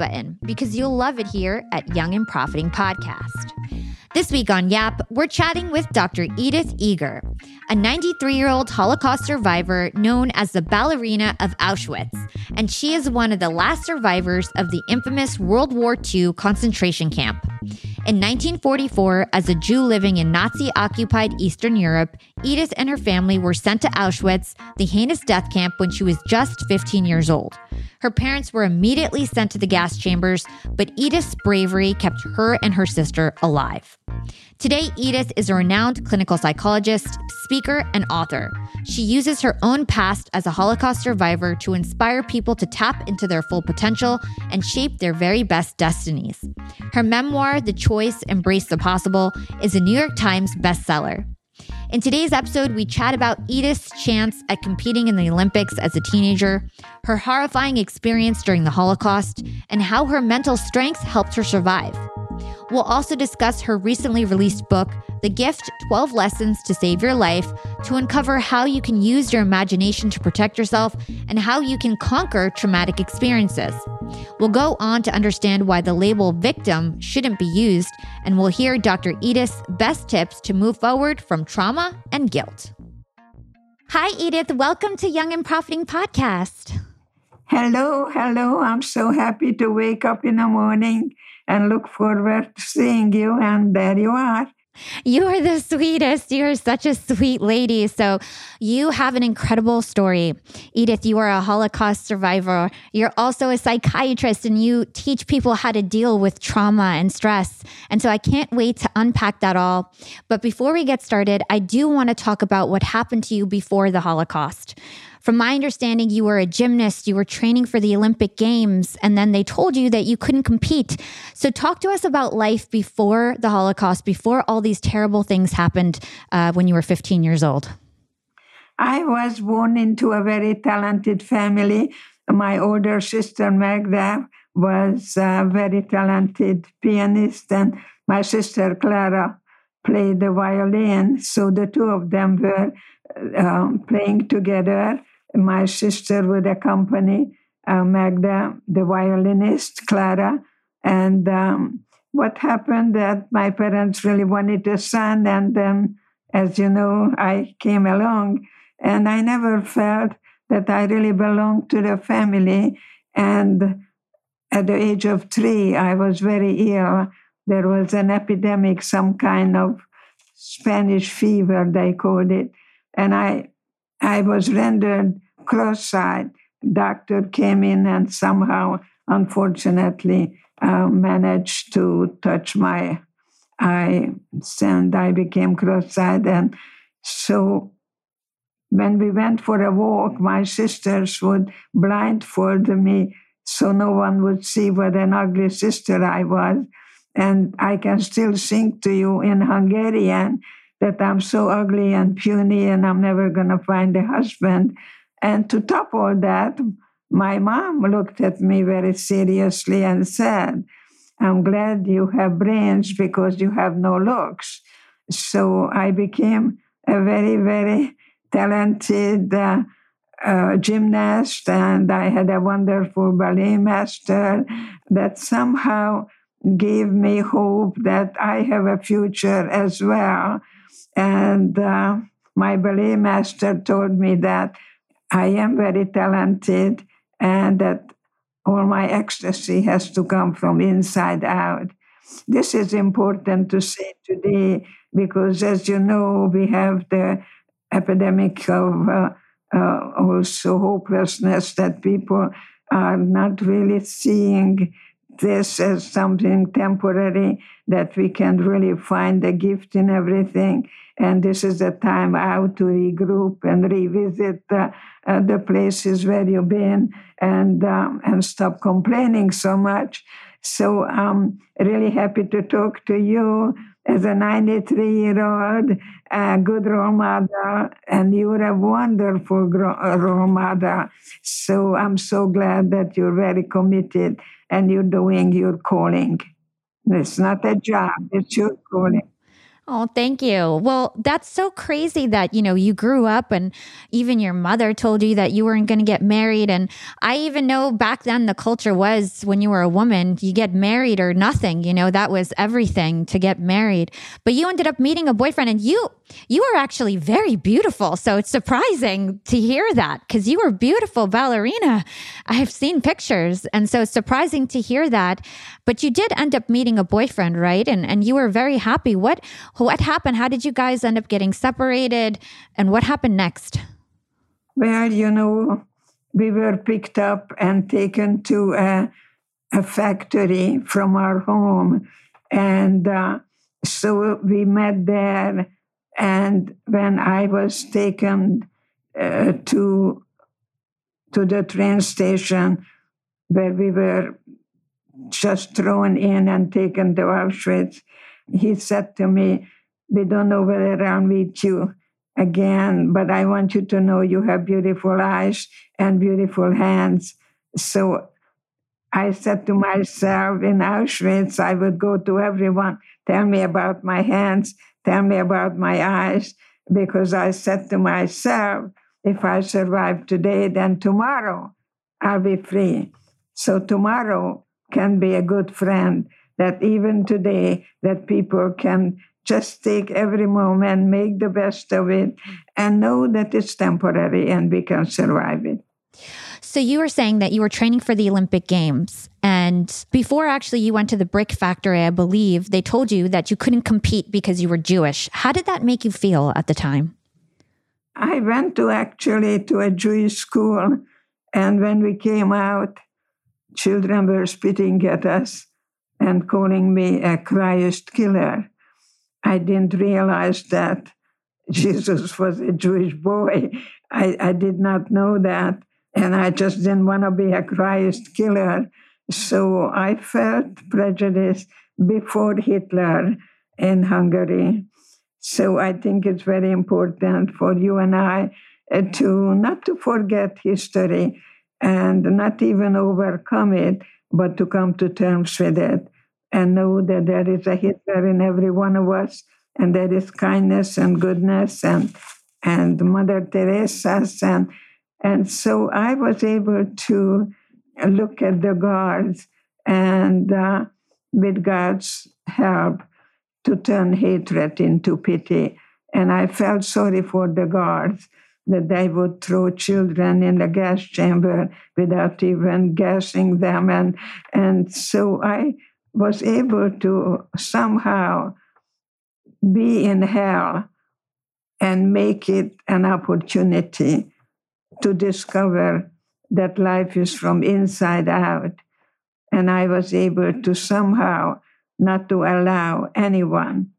button because you'll love it here at Young and Profiting Podcast. This week on YAP, we're chatting with Dr. Edith Eger, a 93 year old Holocaust survivor known as the ballerina of Auschwitz, and she is one of the last survivors of the infamous World War II concentration camp. In 1944, as a Jew living in Nazi occupied Eastern Europe, Edith and her family were sent to Auschwitz, the heinous death camp, when she was just 15 years old. Her parents were immediately sent to the gas chambers, but Edith's bravery kept her and her sister alive. Today, Edith is a renowned clinical psychologist, speaker, and author. She uses her own past as a Holocaust survivor to inspire people to tap into their full potential and shape their very best destinies. Her memoir, The Choice Embrace the Possible, is a New York Times bestseller. In today's episode, we chat about Edith's chance at competing in the Olympics as a teenager, her horrifying experience during the Holocaust, and how her mental strength helped her survive. We'll also discuss her recently released book, The Gift 12 Lessons to Save Your Life, to uncover how you can use your imagination to protect yourself and how you can conquer traumatic experiences. We'll go on to understand why the label victim shouldn't be used, and we'll hear Dr. Edith's best tips to move forward from trauma and guilt. Hi, Edith. Welcome to Young and Profiting Podcast. Hello, hello. I'm so happy to wake up in the morning and look forward to seeing you. And there you are. You are the sweetest. You are such a sweet lady. So, you have an incredible story. Edith, you are a Holocaust survivor. You're also a psychiatrist and you teach people how to deal with trauma and stress. And so, I can't wait to unpack that all. But before we get started, I do want to talk about what happened to you before the Holocaust. From my understanding, you were a gymnast, you were training for the Olympic Games, and then they told you that you couldn't compete. So, talk to us about life before the Holocaust, before all these terrible things happened uh, when you were 15 years old. I was born into a very talented family. My older sister, Magda, was a very talented pianist, and my sister, Clara, played the violin. So the two of them were um, playing together my sister would accompany uh, Magda, the violinist, Clara. And um, what happened that my parents really wanted a son. And then, as you know, I came along and I never felt that I really belonged to the family. And at the age of three, I was very ill. There was an epidemic, some kind of Spanish fever, they called it. And I I was rendered cross-eyed. Doctor came in and somehow, unfortunately, uh, managed to touch my eye, and I became cross-eyed. And so, when we went for a walk, my sisters would blindfold me so no one would see what an ugly sister I was. And I can still sing to you in Hungarian that I'm so ugly and puny and I'm never going to find a husband. And to top all that, my mom looked at me very seriously and said, I'm glad you have brains because you have no looks. So I became a very, very talented uh, uh, gymnast, and I had a wonderful ballet master that somehow gave me hope that I have a future as well. And uh, my ballet master told me that I am very talented and that all my ecstasy has to come from inside out. this is important to say today because, as you know, we have the epidemic of uh, uh, also hopelessness that people are not really seeing this as something temporary, that we can really find the gift in everything. And this is the time out to regroup and revisit uh, uh, the places where you've been and, um, and stop complaining so much. So I'm really happy to talk to you as a 93 year old, a good role model, and you're a wonderful uh, role model. So I'm so glad that you're very committed and you're doing your calling. It's not a job, it's your calling. Oh, thank you. Well, that's so crazy that, you know, you grew up and even your mother told you that you weren't going to get married. And I even know back then the culture was when you were a woman, you get married or nothing, you know, that was everything to get married. But you ended up meeting a boyfriend and you, you are actually very beautiful. So it's surprising to hear that because you were beautiful ballerina. I've seen pictures. And so it's surprising to hear that. But you did end up meeting a boyfriend, right? And, and you were very happy. What, what happened? How did you guys end up getting separated? And what happened next? Well, you know, we were picked up and taken to a, a factory from our home. And uh, so we met there. And when I was taken uh, to, to the train station where we were just thrown in and taken to Auschwitz, he said to me, We don't know whether I'll meet you again, but I want you to know you have beautiful eyes and beautiful hands. So I said to myself in Auschwitz, I would go to everyone, tell me about my hands, tell me about my eyes, because I said to myself, if I survive today, then tomorrow I'll be free. So tomorrow can be a good friend that even today that people can just take every moment make the best of it and know that it's temporary and we can survive it. So you were saying that you were training for the olympic games and before actually you went to the brick factory i believe they told you that you couldn't compete because you were jewish. How did that make you feel at the time? I went to actually to a jewish school and when we came out children were spitting at us and calling me a Christ killer. I didn't realize that Jesus was a Jewish boy. I, I did not know that. And I just didn't want to be a Christ killer. So I felt prejudice before Hitler in Hungary. So I think it's very important for you and I uh, to not to forget history and not even overcome it, but to come to terms with it and know that there is a Hitler in every one of us, and there is kindness and goodness and and Mother Teresa's and and so I was able to look at the guards and uh, with God's help to turn hatred into pity. And I felt sorry for the guards that they would throw children in the gas chamber without even gassing them. And, and so I was able to somehow be in hell and make it an opportunity to discover that life is from inside out. And I was able to somehow not to allow anyone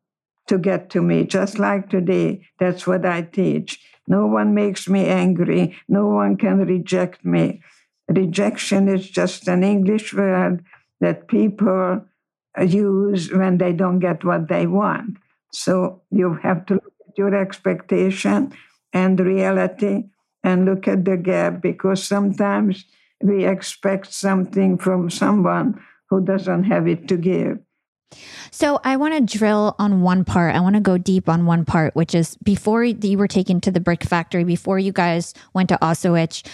to get to me, just like today. That's what I teach. No one makes me angry. No one can reject me. Rejection is just an English word that people use when they don't get what they want. So you have to look at your expectation and reality and look at the gap because sometimes we expect something from someone who doesn't have it to give. So I want to drill on one part. I want to go deep on one part, which is before you were taken to the brick factory, before you guys went to Auschwitz,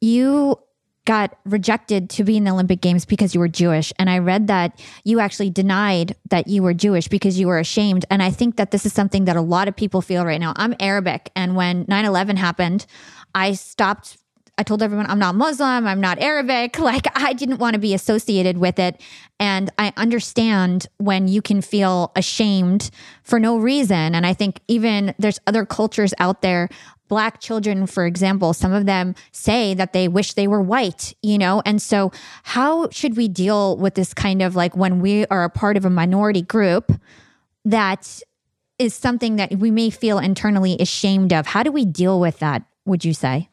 you got rejected to be in the Olympic Games because you were Jewish. And I read that you actually denied that you were Jewish because you were ashamed. And I think that this is something that a lot of people feel right now. I'm Arabic. And when 9 11 happened, I stopped I told everyone I'm not Muslim, I'm not Arabic. Like I didn't want to be associated with it. And I understand when you can feel ashamed for no reason. And I think even there's other cultures out there black children for example some of them say that they wish they were white you know and so how should we deal with this kind of like when we are a part of a minority group that is something that we may feel internally ashamed of how do we deal with that would you say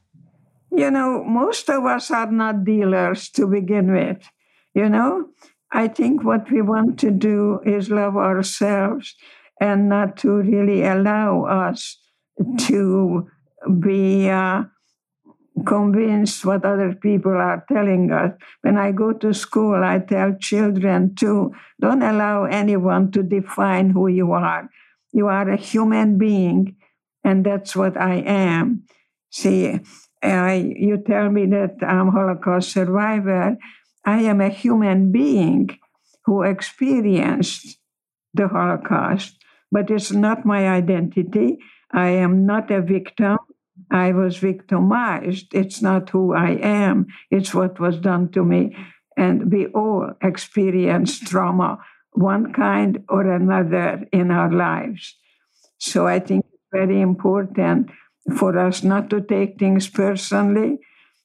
you know, most of us are not dealers to begin with. You know, I think what we want to do is love ourselves and not to really allow us to be uh, convinced what other people are telling us. When I go to school, I tell children to don't allow anyone to define who you are. You are a human being, and that's what I am. See, You tell me that I'm Holocaust survivor. I am a human being who experienced the Holocaust, but it's not my identity. I am not a victim. I was victimized. It's not who I am. It's what was done to me. And we all experience trauma, one kind or another in our lives. So I think it's very important for us not to take things personally,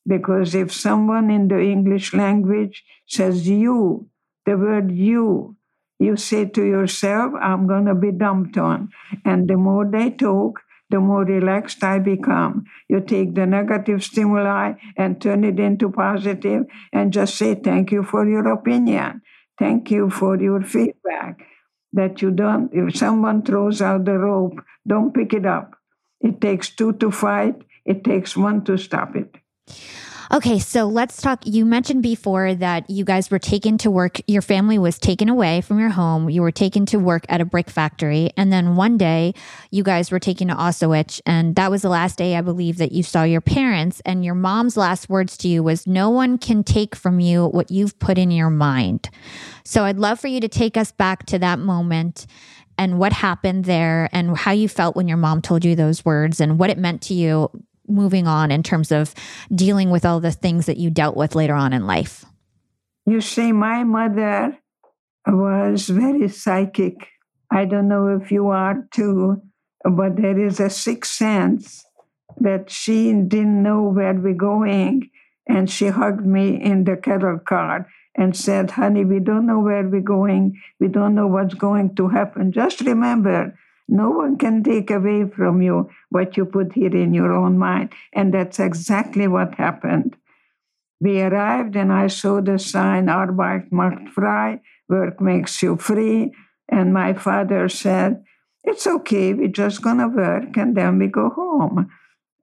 because if someone in the English language says you, the word you, you say to yourself, I'm going to be dumped on. And the more they talk, the more relaxed I become. You take the negative stimuli and turn it into positive and just say, Thank you for your opinion. Thank you for your feedback. That you don't, if someone throws out the rope, don't pick it up. It takes two to fight, it takes one to stop it. Okay, so let's talk. You mentioned before that you guys were taken to work, your family was taken away from your home. You were taken to work at a brick factory. And then one day you guys were taken to Auschwitz. And that was the last day, I believe, that you saw your parents. And your mom's last words to you was, No one can take from you what you've put in your mind. So I'd love for you to take us back to that moment and what happened there and how you felt when your mom told you those words and what it meant to you moving on in terms of dealing with all the things that you dealt with later on in life? You see, my mother was very psychic. I don't know if you are too, but there is a sixth sense that she didn't know where we're going. And she hugged me in the cattle car and said, Honey, we don't know where we're going. We don't know what's going to happen. Just remember, no one can take away from you what you put here in your own mind. And that's exactly what happened. We arrived and I saw the sign, Arbeit macht frei, work makes you free. And my father said, It's okay, we're just to work and then we go home.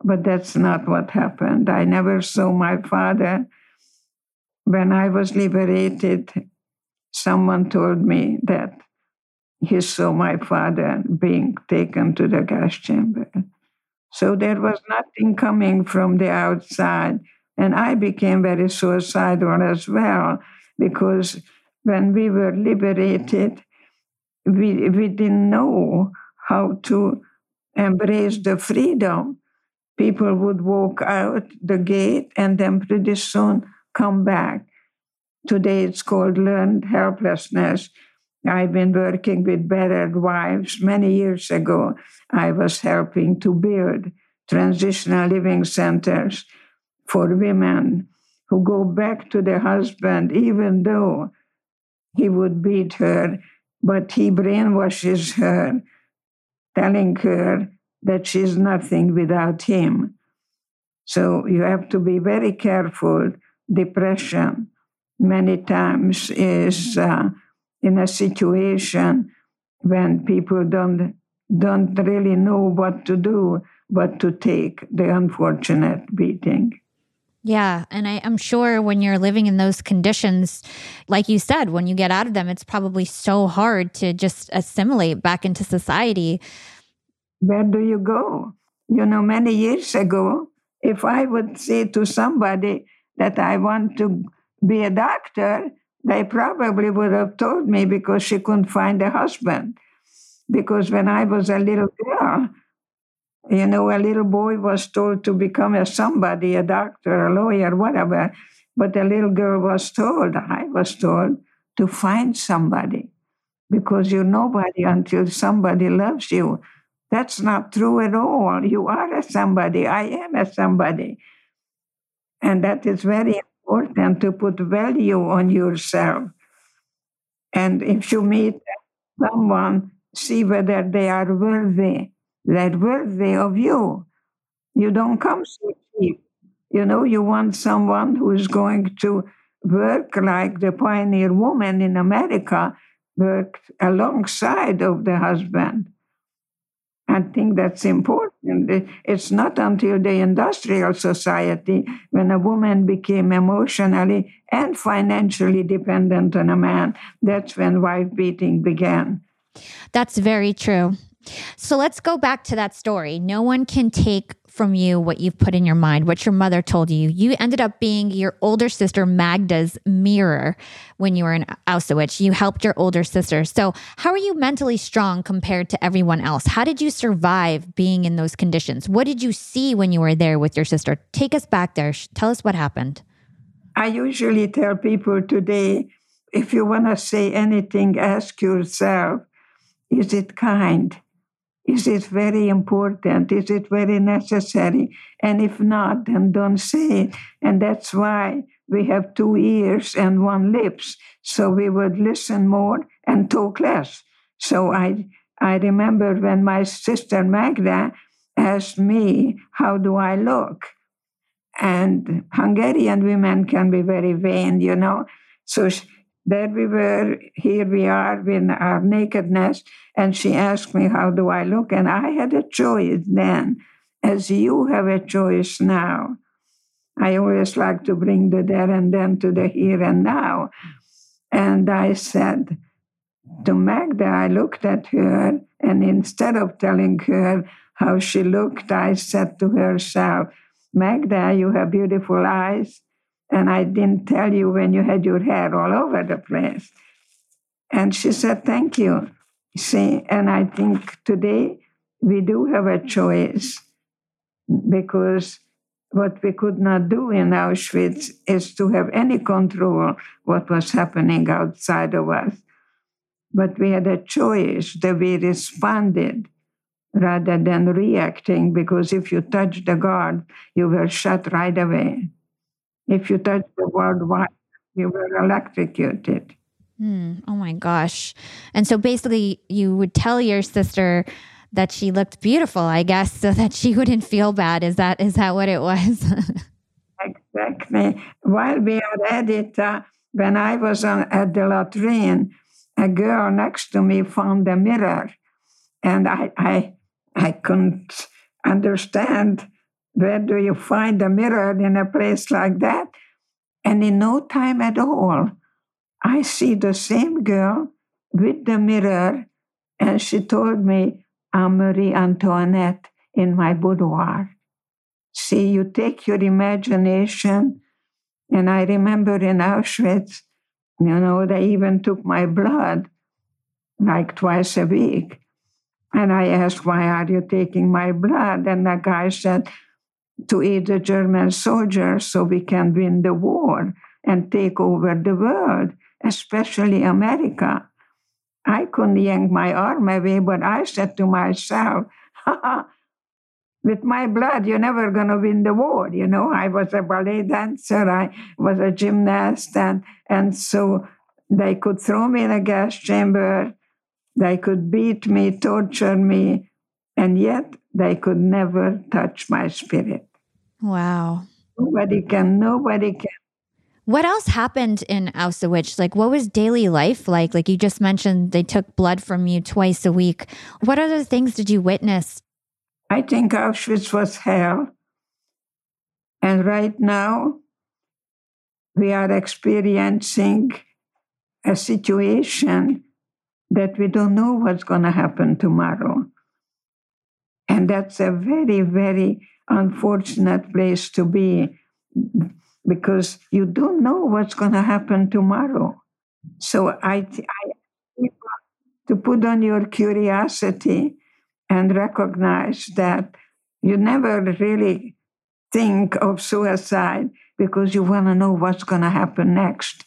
But that's not what happened. I never saw my father when I was liberated, someone told me that he saw my father being taken to the gas chamber. So there was nothing coming from the outside. And I became very suicidal as well because when we were liberated, we, we didn't know how to embrace the freedom. People would walk out the gate and then pretty soon come back. Today it's called learned helplessness. I've been working with battered wives. Many years ago, I was helping to build transitional living centers for women who go back to their husband, even though he would beat her, but he brainwashes her, telling her that she's nothing without him. So you have to be very careful depression many times is uh, in a situation when people don't don't really know what to do but to take the unfortunate beating. Yeah. And I, am sure when you're living in those conditions, like you said, when you get out of them, it's probably so hard to just assimilate back into society. Where do you go? You know, many years ago, if I would say to somebody, that I want to be a doctor, they probably would have told me because she couldn't find a husband. Because when I was a little girl, You know, a little boy was told to become a somebody, a doctor, a lawyer, whatever. But a little girl was told, I was told, to find somebody because you're nobody until somebody loves you. That's not true at all. You are a somebody. I am a somebody. And that is very important to put value on yourself. And if you meet someone, see whether they are worthy, they're worthy of you. You don't come so cheap. You know, you want someone who is going to work like the pioneer woman in America worked alongside of the husband. I think that's important. It's not until the industrial society when a woman became emotionally and financially dependent on a man, that's when wife beating began. That's very true. So let's go back to that story. No one can take from you what you've put in your mind, what your mother told you. You ended up being your older sister Magda's mirror when you were in Auschwitz. You helped your older sister. So, how are you mentally strong compared to everyone else? How did you survive being in those conditions? What did you see when you were there with your sister? Take us back there. Tell us what happened. I usually tell people today if you want to say anything, ask yourself is it kind? Is it very important? Is it very necessary? And if not, then don't say it. And that's why we have two ears and one lips. So we would listen more and talk less. So I, I remember when my sister Magda asked me, How do I look? And Hungarian women can be very vain, you know. So she, there we were, here we are in our nakedness. And she asked me, How do I look? And I had a choice then, as you have a choice now. I always like to bring the there and then to the here and now. And I said to Magda, I looked at her, and instead of telling her how she looked, I said to herself, Magda, you have beautiful eyes and I didn't tell you when you had your hair all over the place. And she said, Thank you. See, and I think today we do have a choice because what we could not do in Auschwitz is to have any control what was happening outside of us. But we had a choice that we responded rather than reacting because if you touched the guard, you were shot right away. If you touch the word white, you were electrocuted. Mm, oh my gosh. And so basically, you would tell your sister that she looked beautiful, I guess, so that she wouldn't feel bad. Is that is that what it was? exactly. While we are at it, uh, when I was on, at the latrine, a girl next to me found a mirror, and I I I couldn't understand where do you find a mirror in a place like that? And in no time at all, I see the same girl with the mirror, and she told me, I'm Marie Antoinette in my boudoir. See, you take your imagination, and I remember in Auschwitz, you know, they even took my blood like twice a week. And I asked, Why are you taking my blood? And the guy said, to aid the German soldiers so we can win the war and take over the world, especially America. I couldn't yank my arm away, but I said to myself, with my blood, you're never going to win the war. You know, I was a ballet dancer, I was a gymnast, and, and so they could throw me in a gas chamber, they could beat me, torture me, and yet they could never touch my spirit. Wow. Nobody can, nobody can. What else happened in Auschwitz? Like, what was daily life like? Like, you just mentioned they took blood from you twice a week. What other things did you witness? I think Auschwitz was hell. And right now, we are experiencing a situation that we don't know what's going to happen tomorrow. And that's a very, very unfortunate place to be because you don't know what's going to happen tomorrow. So I, I to put on your curiosity and recognize that you never really think of suicide because you want to know what's going to happen next.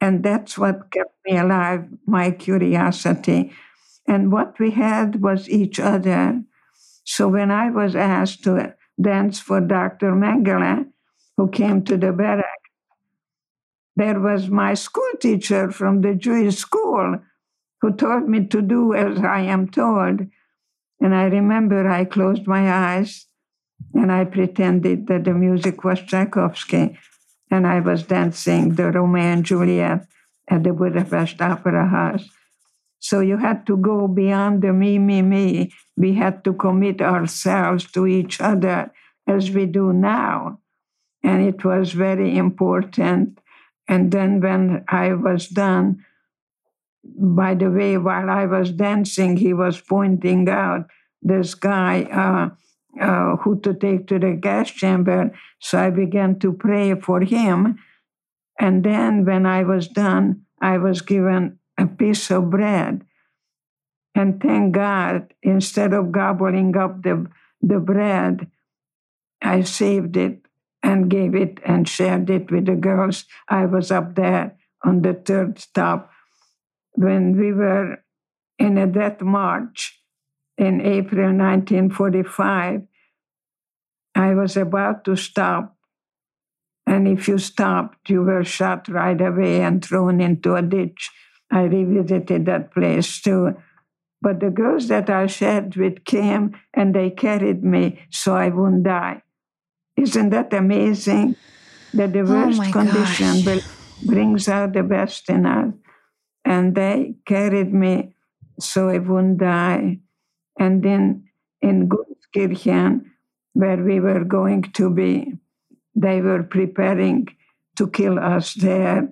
And that's what kept me alive, my curiosity. And what we had was each other. So when I was asked to dance for Dr. Mengele, who came to the barrack, there was my school teacher from the Jewish school who told me to do as I am told. And I remember I closed my eyes and I pretended that the music was Tchaikovsky and I was dancing the Romeo and Juliet at the Budapest Opera House. So you had to go beyond the me, me, me. We had to commit ourselves to each other as we do now. And it was very important. And then when I was done, by the way, while I was dancing, he was pointing out this guy uh, uh, who to take to the gas chamber. So I began to pray for him. And then when I was done, I was given a piece of bread. And thank God, instead of gobbling up the, the bread, I saved it and gave it and shared it with the girls. I was up there on the third stop when we were in a death march in April 1945. I was about to stop. And if you stopped, you were shot right away and thrown into a ditch. I revisited that place too. But the girls that I shared with came and they carried me so I wouldn't die. Isn't that amazing? That the worst oh condition brings out the best in us and they carried me so I wouldn't die. And then in Gunskirchen, where we were going to be, they were preparing to kill us there.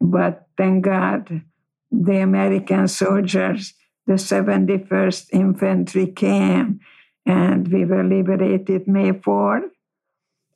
But thank God, the American soldiers, the 71st Infantry came and we were liberated May 4th.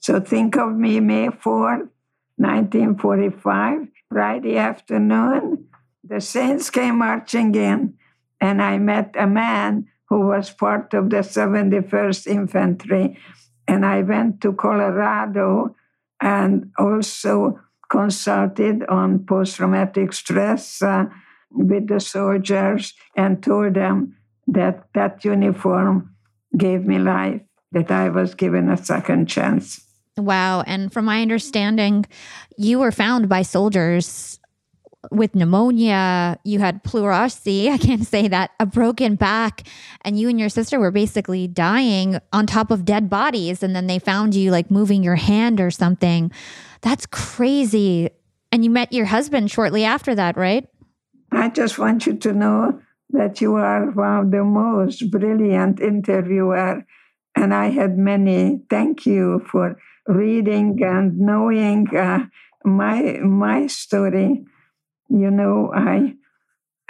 So think of me, May 4th, 1945, Friday afternoon the Saints came marching in, and I met a man who was part of the 71st Infantry. And I went to Colorado and also consulted on post traumatic stress uh, with the soldiers and told them that that uniform gave me life, that I was given a second chance. Wow. And from my understanding, you were found by soldiers with pneumonia, you had pleurisy, I can't say that, a broken back, and you and your sister were basically dying on top of dead bodies. And then they found you like moving your hand or something. That's crazy. And you met your husband shortly after that, right? I just want you to know that you are one of the most brilliant interviewer. And I had many. Thank you for reading and knowing uh, my my story you know, I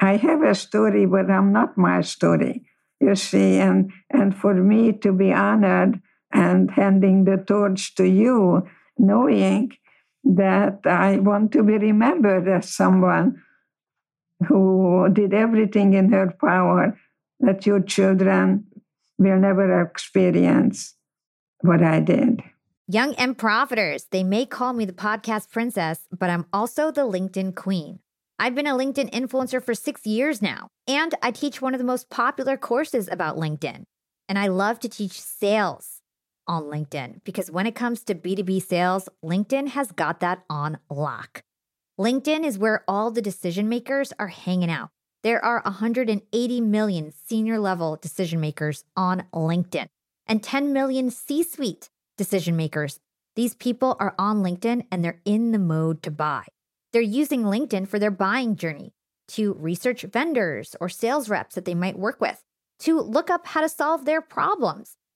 I have a story, but I'm not my story, you see, and and for me to be honored and handing the torch to you, knowing that I want to be remembered as someone who did everything in her power that your children will never experience what I did. Young and profiters, they may call me the podcast princess, but I'm also the LinkedIn queen. I've been a LinkedIn influencer for six years now, and I teach one of the most popular courses about LinkedIn. And I love to teach sales on LinkedIn because when it comes to B2B sales, LinkedIn has got that on lock. LinkedIn is where all the decision makers are hanging out. There are 180 million senior level decision makers on LinkedIn and 10 million C suite decision makers. These people are on LinkedIn and they're in the mode to buy. They're using LinkedIn for their buying journey to research vendors or sales reps that they might work with, to look up how to solve their problems,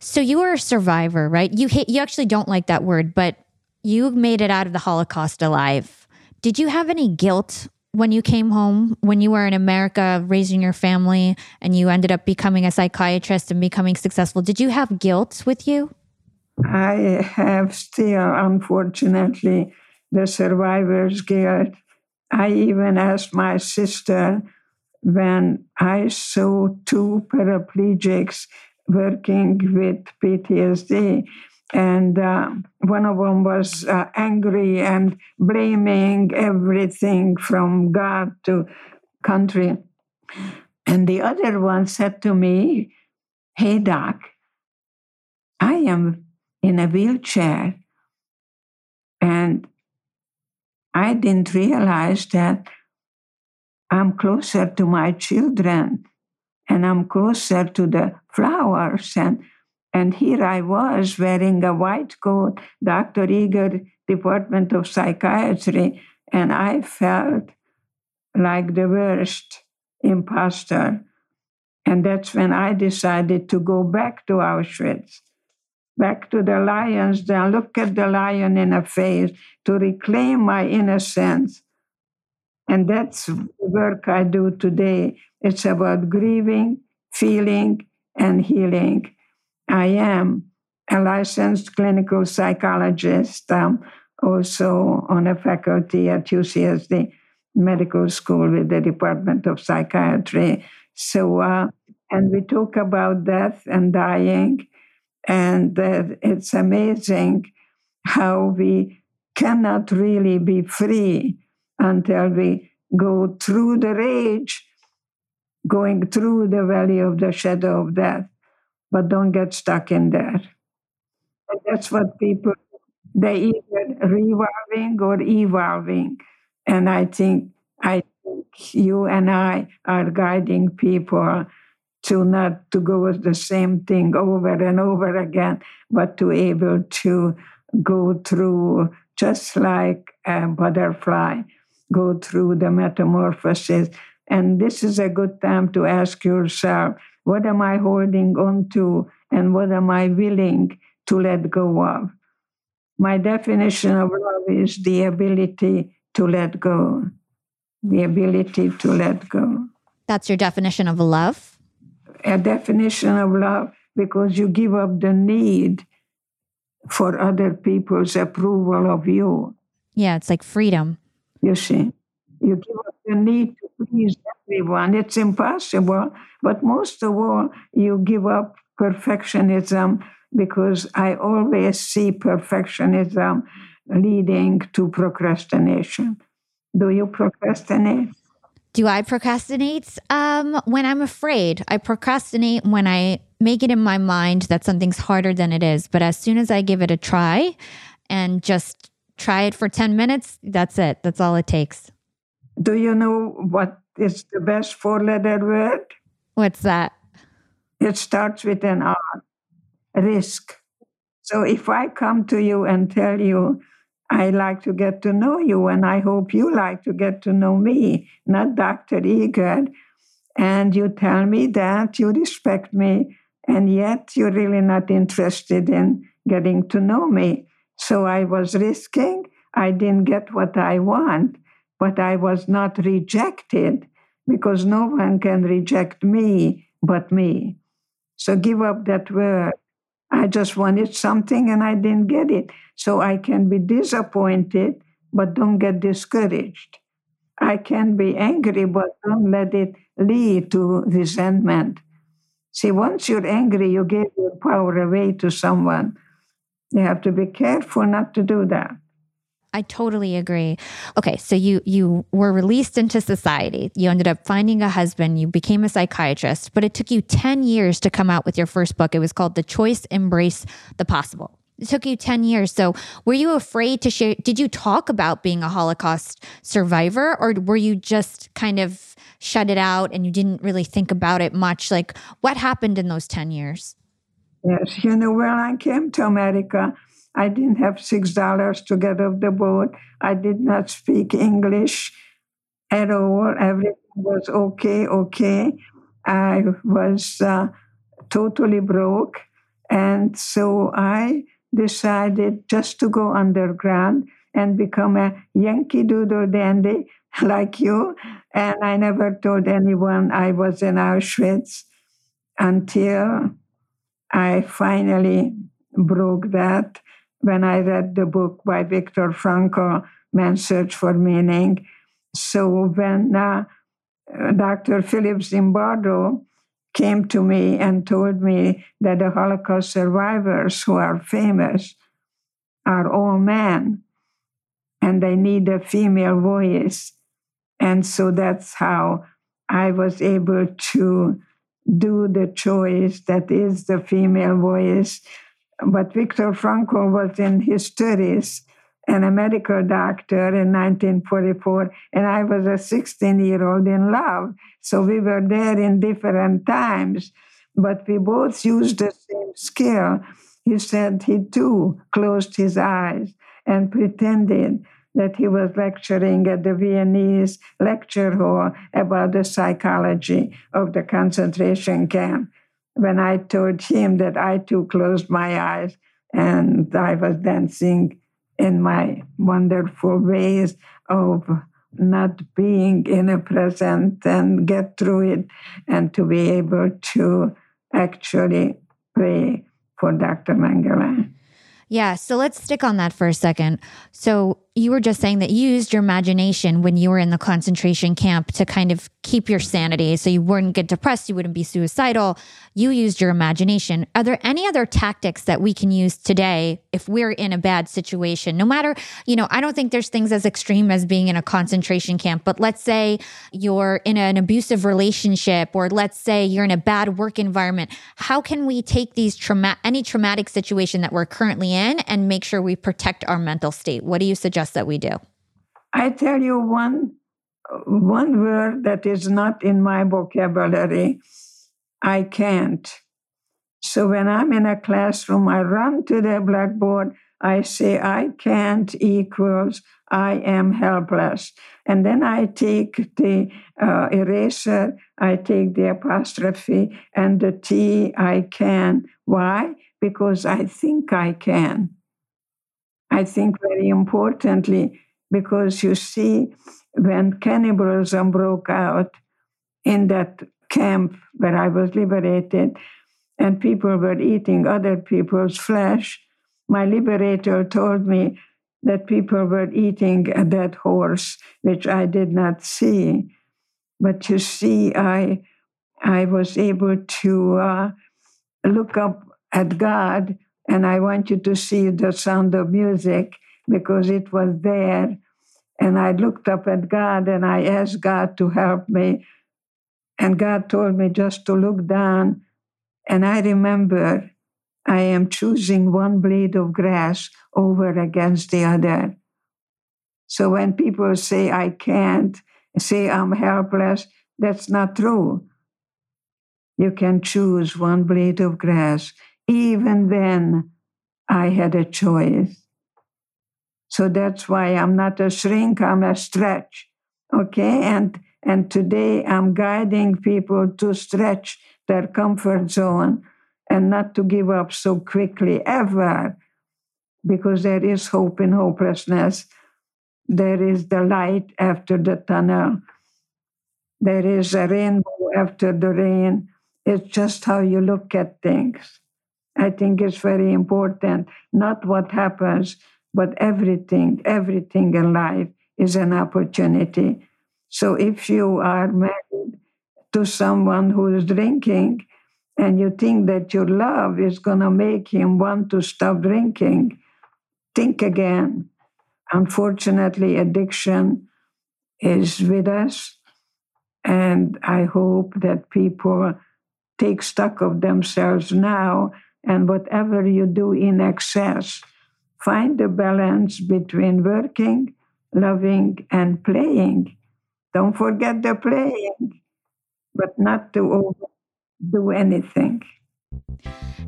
So you are a survivor, right? You hate, you actually don't like that word, but you made it out of the Holocaust alive. Did you have any guilt when you came home, when you were in America raising your family and you ended up becoming a psychiatrist and becoming successful? Did you have guilt with you? I have still, unfortunately, the survivor's guilt. I even asked my sister when I saw two paraplegics working with PTSD. And uh, one of them was uh, angry and blaming everything from God to country. And the other one said to me, Hey, Doc, I am in a wheelchair. And I didn't realize that I'm closer to my children and I'm closer to the flowers. And, and here I was wearing a white coat, Dr. Eger, Department of Psychiatry, and I felt like the worst imposter. And that's when I decided to go back to Auschwitz, back to the lions, then look at the lion in the face to reclaim my innocence. And that's the work I do today it's about grieving, feeling, and healing. I am a licensed clinical psychologist, um, also on a faculty at UCSD Medical School with the Department of Psychiatry. So, uh, and we talk about death and dying, and uh, it's amazing how we cannot really be free until we go through the rage going through the valley of the shadow of death, but don't get stuck in there. And that's what people, they either revolving or evolving. And I think, I think you and I are guiding people to not to go with the same thing over and over again, but to able to go through just like a butterfly, go through the metamorphosis and this is a good time to ask yourself what am I holding on to and what am I willing to let go of? My definition of love is the ability to let go. The ability to let go. That's your definition of love? A definition of love because you give up the need for other people's approval of you. Yeah, it's like freedom. You see, you give up the need to please everyone. It's impossible. But most of all, you give up perfectionism because I always see perfectionism leading to procrastination. Do you procrastinate? Do I procrastinate? Um, when I'm afraid. I procrastinate when I make it in my mind that something's harder than it is. But as soon as I give it a try and just try it for 10 minutes, that's it. That's all it takes. Do you know what is the best four letter word? What's that? It starts with an R risk. So if I come to you and tell you, I like to get to know you, and I hope you like to get to know me, not Dr. Eger, and you tell me that you respect me, and yet you're really not interested in getting to know me. So I was risking. I didn't get what I want but I was not rejected because no one can reject me but me. So give up that word. I just wanted something and I didn't get it. So I can be disappointed, but don't get discouraged. I can be angry, but don't let it lead to resentment. See, once you're angry, you give your power away to someone. You have to be careful not to do that. I totally agree. Okay, so you you were released into society. You ended up finding a husband, you became a psychiatrist, but it took you 10 years to come out with your first book. It was called The Choice Embrace the Possible. It took you 10 years. So, were you afraid to share? Did you talk about being a Holocaust survivor, or were you just kind of shut it out and you didn't really think about it much? Like, what happened in those 10 years? Yes, you know, when I came to America, I didn't have six dollars to get off the boat. I did not speak English at all. Everything was okay, okay. I was uh, totally broke. And so I decided just to go underground and become a Yankee Doodle Dandy like you. And I never told anyone I was in Auschwitz until I finally broke that when I read the book by Viktor Frankl, Man's Search for Meaning. So when uh, Dr. Philip Zimbardo came to me and told me that the Holocaust survivors who are famous are all men and they need a female voice. And so that's how I was able to do the choice that is the female voice. But Viktor Frankl was in his 30s and a medical doctor in 1944, and I was a 16 year old in love. So we were there in different times, but we both used the same skill. He said he too closed his eyes and pretended that he was lecturing at the Viennese lecture hall about the psychology of the concentration camp. When I told him that I too closed my eyes and I was dancing in my wonderful ways of not being in a present and get through it and to be able to actually pray for Dr. Mengele. Yeah, so let's stick on that for a second. So you were just saying that you used your imagination when you were in the concentration camp to kind of keep your sanity so you wouldn't get depressed, you wouldn't be suicidal. You used your imagination. Are there any other tactics that we can use today if we're in a bad situation? No matter, you know, I don't think there's things as extreme as being in a concentration camp, but let's say you're in an abusive relationship or let's say you're in a bad work environment. How can we take these trauma any traumatic situation that we're currently in and make sure we protect our mental state? What do you suggest? That we do? I tell you one one word that is not in my vocabulary. I can't. So when I'm in a classroom, I run to the blackboard. I say, I can't equals I am helpless. And then I take the uh, eraser, I take the apostrophe, and the T, I can. Why? Because I think I can. I think very importantly, because you see, when cannibalism broke out in that camp where I was liberated, and people were eating other people's flesh, my liberator told me that people were eating a dead horse, which I did not see. But you see, I, I was able to uh, look up at God and I want you to see the sound of music because it was there. And I looked up at God and I asked God to help me. And God told me just to look down. And I remember I am choosing one blade of grass over against the other. So when people say I can't, say I'm helpless, that's not true. You can choose one blade of grass even then I had a choice. So that's why I'm not a shrink, I'm a stretch. Okay? And and today I'm guiding people to stretch their comfort zone and not to give up so quickly ever. Because there is hope in hopelessness. There is the light after the tunnel. There is a rainbow after the rain. It's just how you look at things. I think is very important. Not what happens, but everything, everything in life is an opportunity. So if you are married to someone who is drinking and you think that your love is going to make him want to stop drinking, think again. Unfortunately, addiction is with us. And I hope that people take stock of themselves now and whatever you do in excess. Find the balance between working, loving, and playing. Don't forget the playing, but not to overdo anything.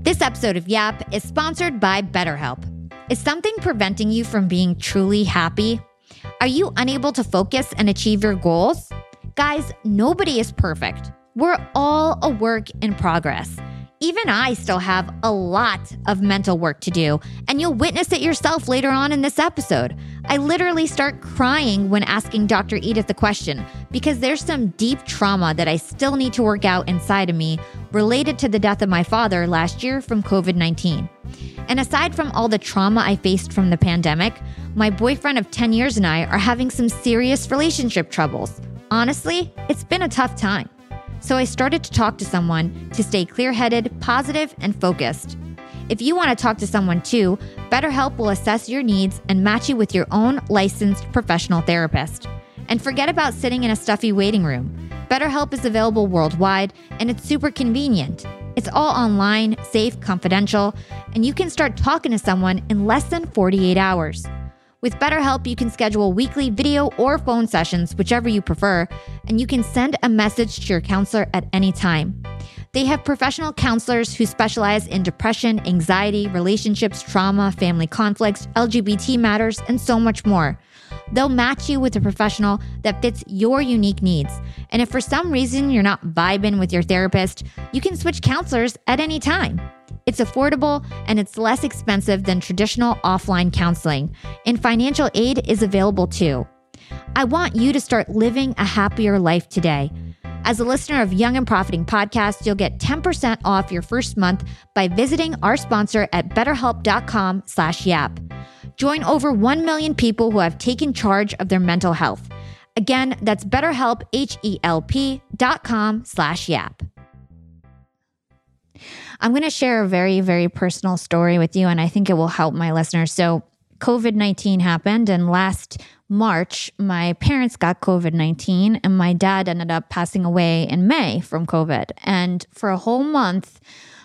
This episode of Yap is sponsored by BetterHelp. Is something preventing you from being truly happy? Are you unable to focus and achieve your goals? Guys, nobody is perfect. We're all a work in progress. Even I still have a lot of mental work to do, and you'll witness it yourself later on in this episode. I literally start crying when asking Dr. Edith the question because there's some deep trauma that I still need to work out inside of me related to the death of my father last year from COVID 19. And aside from all the trauma I faced from the pandemic, my boyfriend of 10 years and I are having some serious relationship troubles. Honestly, it's been a tough time. So I started to talk to someone to stay clear headed, positive, and focused. If you want to talk to someone too, BetterHelp will assess your needs and match you with your own licensed professional therapist. And forget about sitting in a stuffy waiting room. BetterHelp is available worldwide and it's super convenient. It's all online, safe, confidential, and you can start talking to someone in less than 48 hours. With BetterHelp, you can schedule weekly video or phone sessions, whichever you prefer, and you can send a message to your counselor at any time. They have professional counselors who specialize in depression, anxiety, relationships, trauma, family conflicts, LGBT matters, and so much more. They'll match you with a professional that fits your unique needs. And if for some reason you're not vibing with your therapist, you can switch counselors at any time. It's affordable and it's less expensive than traditional offline counseling, and financial aid is available too. I want you to start living a happier life today. As a listener of Young and Profiting Podcast, you'll get 10% off your first month by visiting our sponsor at betterhelp.com slash yap. Join over 1 million people who have taken charge of their mental health. Again, that's betterhelp, H-E-L-P dot com slash yap. I'm going to share a very, very personal story with you, and I think it will help my listeners. So, COVID 19 happened, and last March, my parents got COVID 19, and my dad ended up passing away in May from COVID. And for a whole month,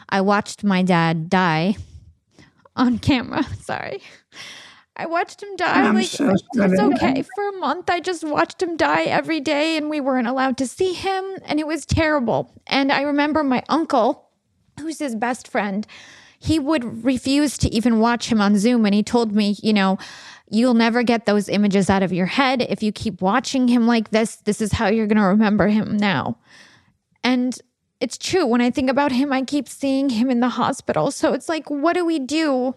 I watched my dad die on camera. Sorry. I watched him die. I'm like so it's okay. For a month, I just watched him die every day, and we weren't allowed to see him, and it was terrible. And I remember my uncle, who's his best friend, he would refuse to even watch him on Zoom, and he told me, you know, you'll never get those images out of your head if you keep watching him like this. This is how you're going to remember him now. And it's true. When I think about him, I keep seeing him in the hospital. So it's like, what do we do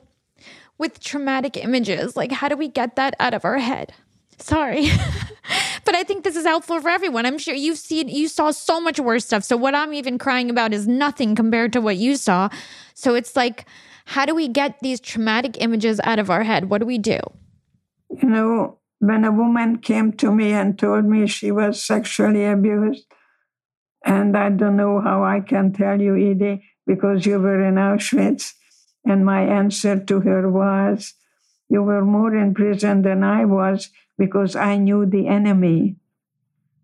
with traumatic images? Like, how do we get that out of our head? Sorry. but I think this is helpful for everyone. I'm sure you've seen, you saw so much worse stuff. So what I'm even crying about is nothing compared to what you saw. So it's like, how do we get these traumatic images out of our head? What do we do? You know, when a woman came to me and told me she was sexually abused, and I don't know how I can tell you, Edie, because you were in Auschwitz, and my answer to her was, You were more in prison than I was because I knew the enemy.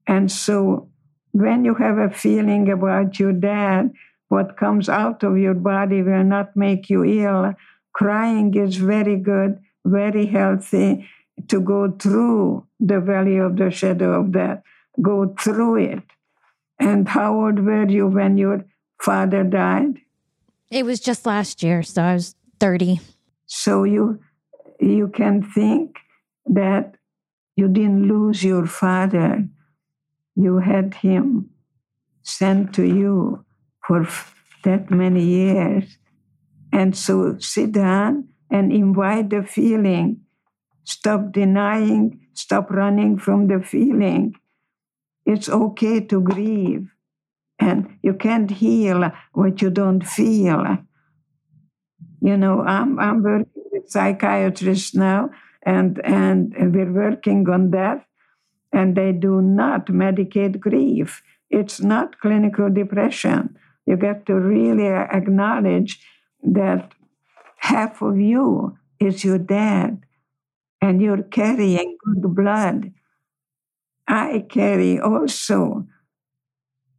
And so when you have a feeling about your dad, what comes out of your body will not make you ill. Crying is very good, very healthy to go through the valley of the shadow of death, go through it. And how old were you when your father died? It was just last year. So I was 30. So you you can think that you didn't lose your father. You had him sent to you for that many years. And so sit down and invite the feeling. Stop denying, stop running from the feeling. It's okay to grieve. And you can't heal what you don't feel. You know, I'm, I'm working with psychiatrists now, and, and we're working on that. And they do not medicate grief. It's not clinical depression. You get to really acknowledge that half of you is your dad, and you're carrying good blood. I carry also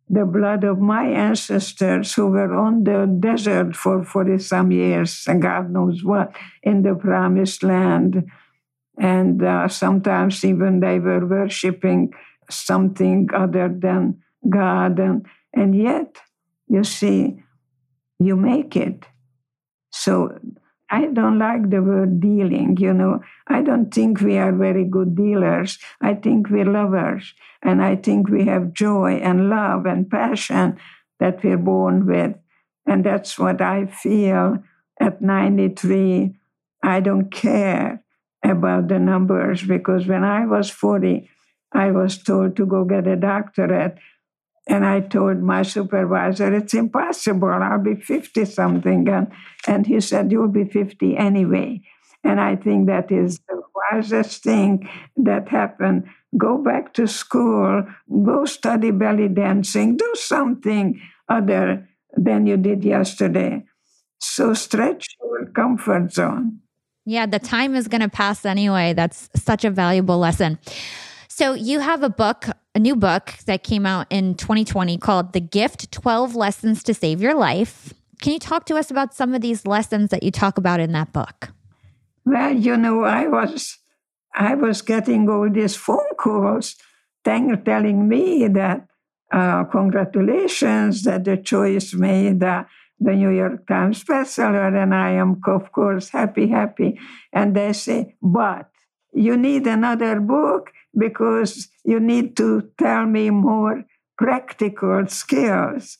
the blood of my ancestors who were on the desert for 40 some years, and God knows what, in the promised land. And uh, sometimes even they were worshiping something other than God. And, and yet, you see, you make it. So I don't like the word dealing, you know. I don't think we are very good dealers. I think we're lovers. And I think we have joy and love and passion that we're born with. And that's what I feel at 93. I don't care about the numbers because when I was 40, I was told to go get a doctorate. And I told my supervisor, it's impossible. I'll be 50 something. And, and he said, You'll be 50 anyway. And I think that is the wisest thing that happened. Go back to school, go study belly dancing, do something other than you did yesterday. So stretch your comfort zone. Yeah, the time is going to pass anyway. That's such a valuable lesson. So you have a book, a new book that came out in 2020 called The Gift 12 Lessons to Save Your Life. Can you talk to us about some of these lessons that you talk about in that book? Well, you know, I was I was getting all these phone calls telling me that uh, congratulations that the choice made uh, the New York Times bestseller, and I am, of course, happy, happy. And they say, but you need another book because you need to tell me more practical skills.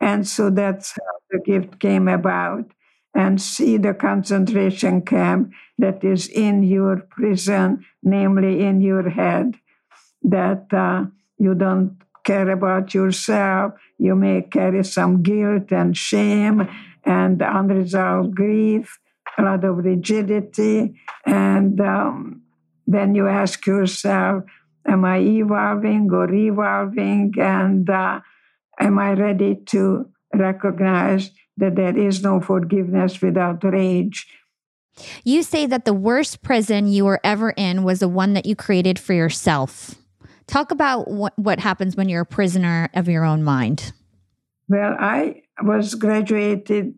And so that's how the gift came about. And see the concentration camp that is in your prison, namely in your head, that uh, you don't care about yourself. You may carry some guilt and shame and unresolved grief, a lot of rigidity, and um, then you ask yourself, am I evolving or revolving? And uh, am I ready to recognize that there is no forgiveness without rage? You say that the worst prison you were ever in was the one that you created for yourself. Talk about what, happens when you're a prisoner of your own mind. Well, I was graduated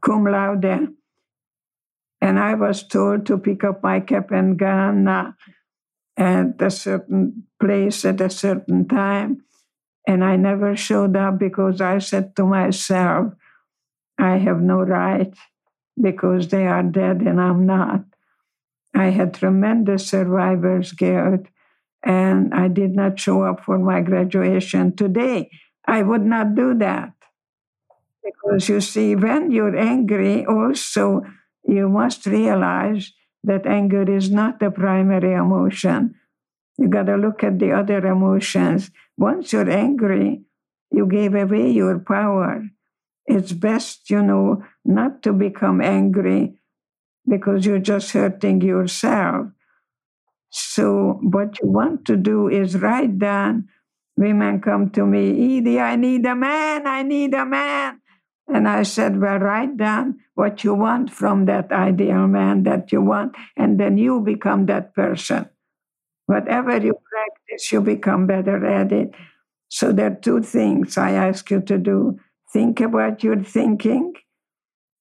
cum laude and I was told to pick up my cap and gun at a certain place at a certain time. And I never showed up because I said to myself, I have no right because they are dead and I'm not. I had tremendous survivor's guilt and I did not show up for my graduation today. I would not do that. Because you see, when you're angry, also you must realize that anger is not the primary emotion. You got to look at the other emotions. Once you're angry, you gave away your power. It's best, you know, not to become angry because you're just hurting yourself. So, what you want to do is write down. Women come to me, Edie, I need a man, I need a man. And I said, Well, write down what you want from that ideal man that you want, and then you become that person. Whatever you practice, you become better at it. So there are two things I ask you to do. Think about your thinking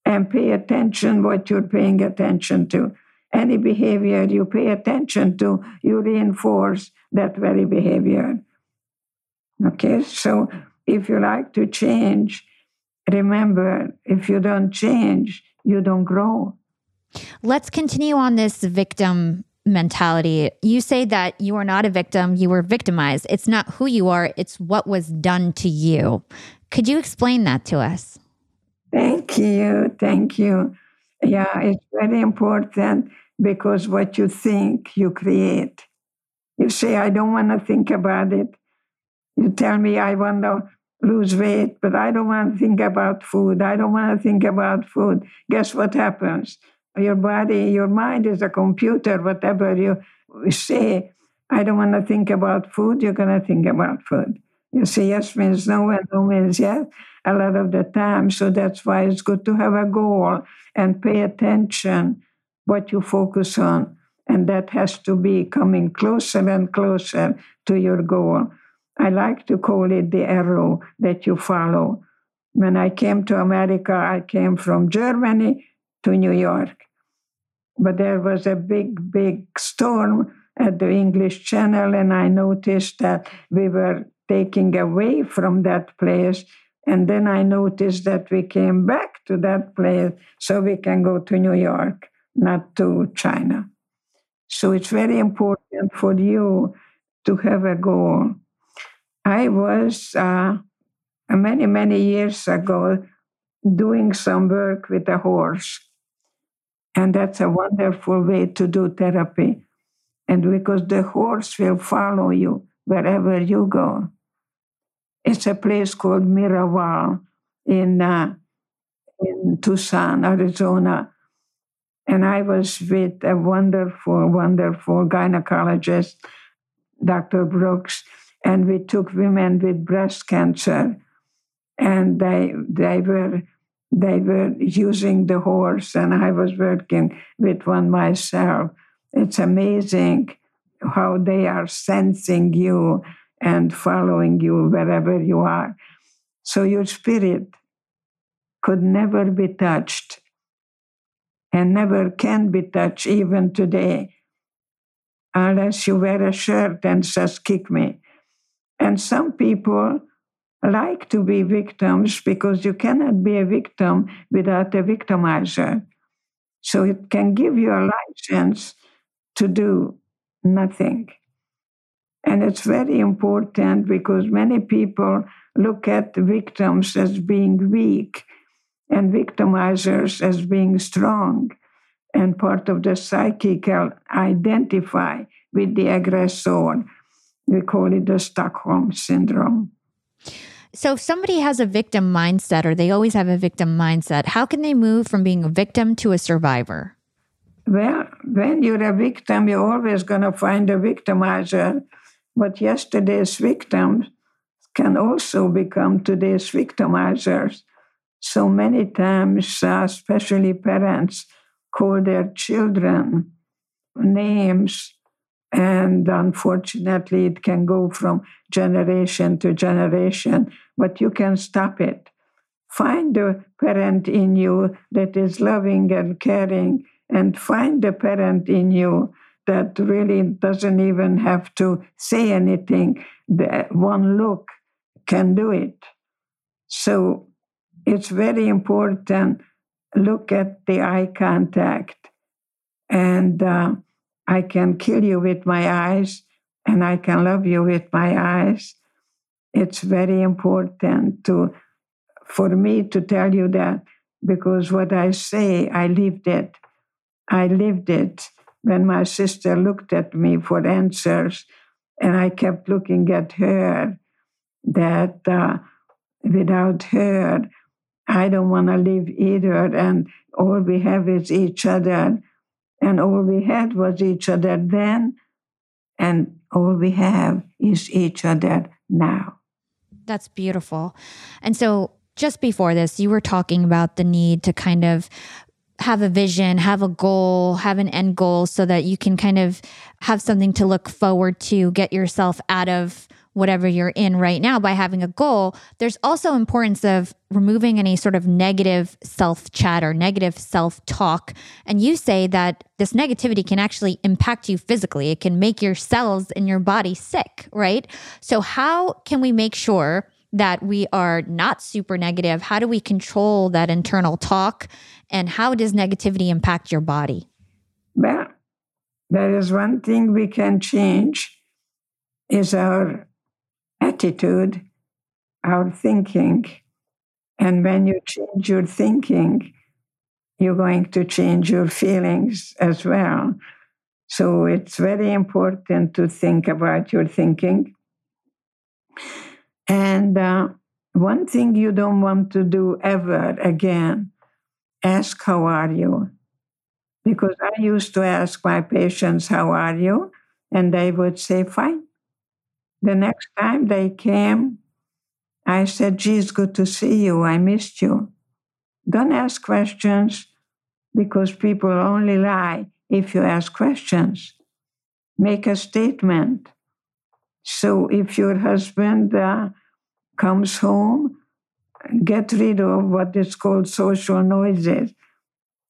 and pay attention what you're paying attention to. Any behavior you pay attention to, you reinforce that very behavior. Okay, so if you like to change, remember, if you don't change, you don't grow. Let's continue on this victim mentality. You say that you are not a victim, you were victimized. It's not who you are, it's what was done to you. Could you explain that to us? Thank you. Thank you. Yeah, it's very important because what you think, you create. You say, I don't want to think about it. You tell me, I want to lose weight, but I don't want to think about food. I don't want to think about food. Guess what happens? Your body, your mind is a computer. Whatever you say, I don't want to think about food, you're going to think about food. You say yes means no and no means yes a lot of the time. So that's why it's good to have a goal and pay attention what you focus on. And that has to be coming closer and closer to your goal. I like to call it the arrow that you follow. When I came to America, I came from Germany to New York. But there was a big, big storm at the English Channel, and I noticed that we were taking away from that place. And then I noticed that we came back to that place so we can go to New York, not to China. So it's very important for you to have a goal. I was uh, many, many years ago doing some work with a horse. And that's a wonderful way to do therapy. And because the horse will follow you wherever you go. It's a place called Miraval in, uh, in Tucson, Arizona. And I was with a wonderful, wonderful gynecologist, Dr. Brooks, and we took women with breast cancer, and they they were they were using the horse, and I was working with one myself. It's amazing how they are sensing you and following you wherever you are. So your spirit could never be touched and never can be touched even today unless you wear a shirt and says kick me. And some people like to be victims because you cannot be a victim without a victimizer. So it can give you a license to do nothing. And it's very important because many people look at victims as being weak and victimizers as being strong. And part of the psychical identify with the aggressor. We call it the Stockholm syndrome. So, if somebody has a victim mindset or they always have a victim mindset, how can they move from being a victim to a survivor? Well, when you're a victim, you're always going to find a victimizer but yesterday's victims can also become today's victimizers. So many times, uh, especially parents, call their children names, and unfortunately, it can go from generation to generation, but you can stop it. Find a parent in you that is loving and caring, and find a parent in you that really doesn't even have to say anything. The one look can do it. So it's very important. Look at the eye contact, and uh, I can kill you with my eyes, and I can love you with my eyes. It's very important to for me to tell you that because what I say, I lived it. I lived it when my sister looked at me for answers, and I kept looking at her, that uh, without her, I don't want to live either, and all we have is each other. And all we had was each other then, and all we have is each other now. That's beautiful. And so, just before this, you were talking about the need to kind of have a vision, have a goal, have an end goal so that you can kind of have something to look forward to, get yourself out of whatever you're in right now by having a goal. There's also importance of removing any sort of negative self chat or negative self talk. And you say that this negativity can actually impact you physically. It can make your cells in your body sick, right? So how can we make sure that we are not super negative? How do we control that internal talk? And how does negativity impact your body? Well, there is one thing we can change is our attitude, our thinking. And when you change your thinking, you're going to change your feelings as well. So it's very important to think about your thinking. And uh, one thing you don't want to do ever again ask, How are you? Because I used to ask my patients, How are you? And they would say, Fine. The next time they came, I said, Geez, good to see you. I missed you. Don't ask questions because people only lie if you ask questions. Make a statement. So if your husband uh, comes home, get rid of what is called social noises.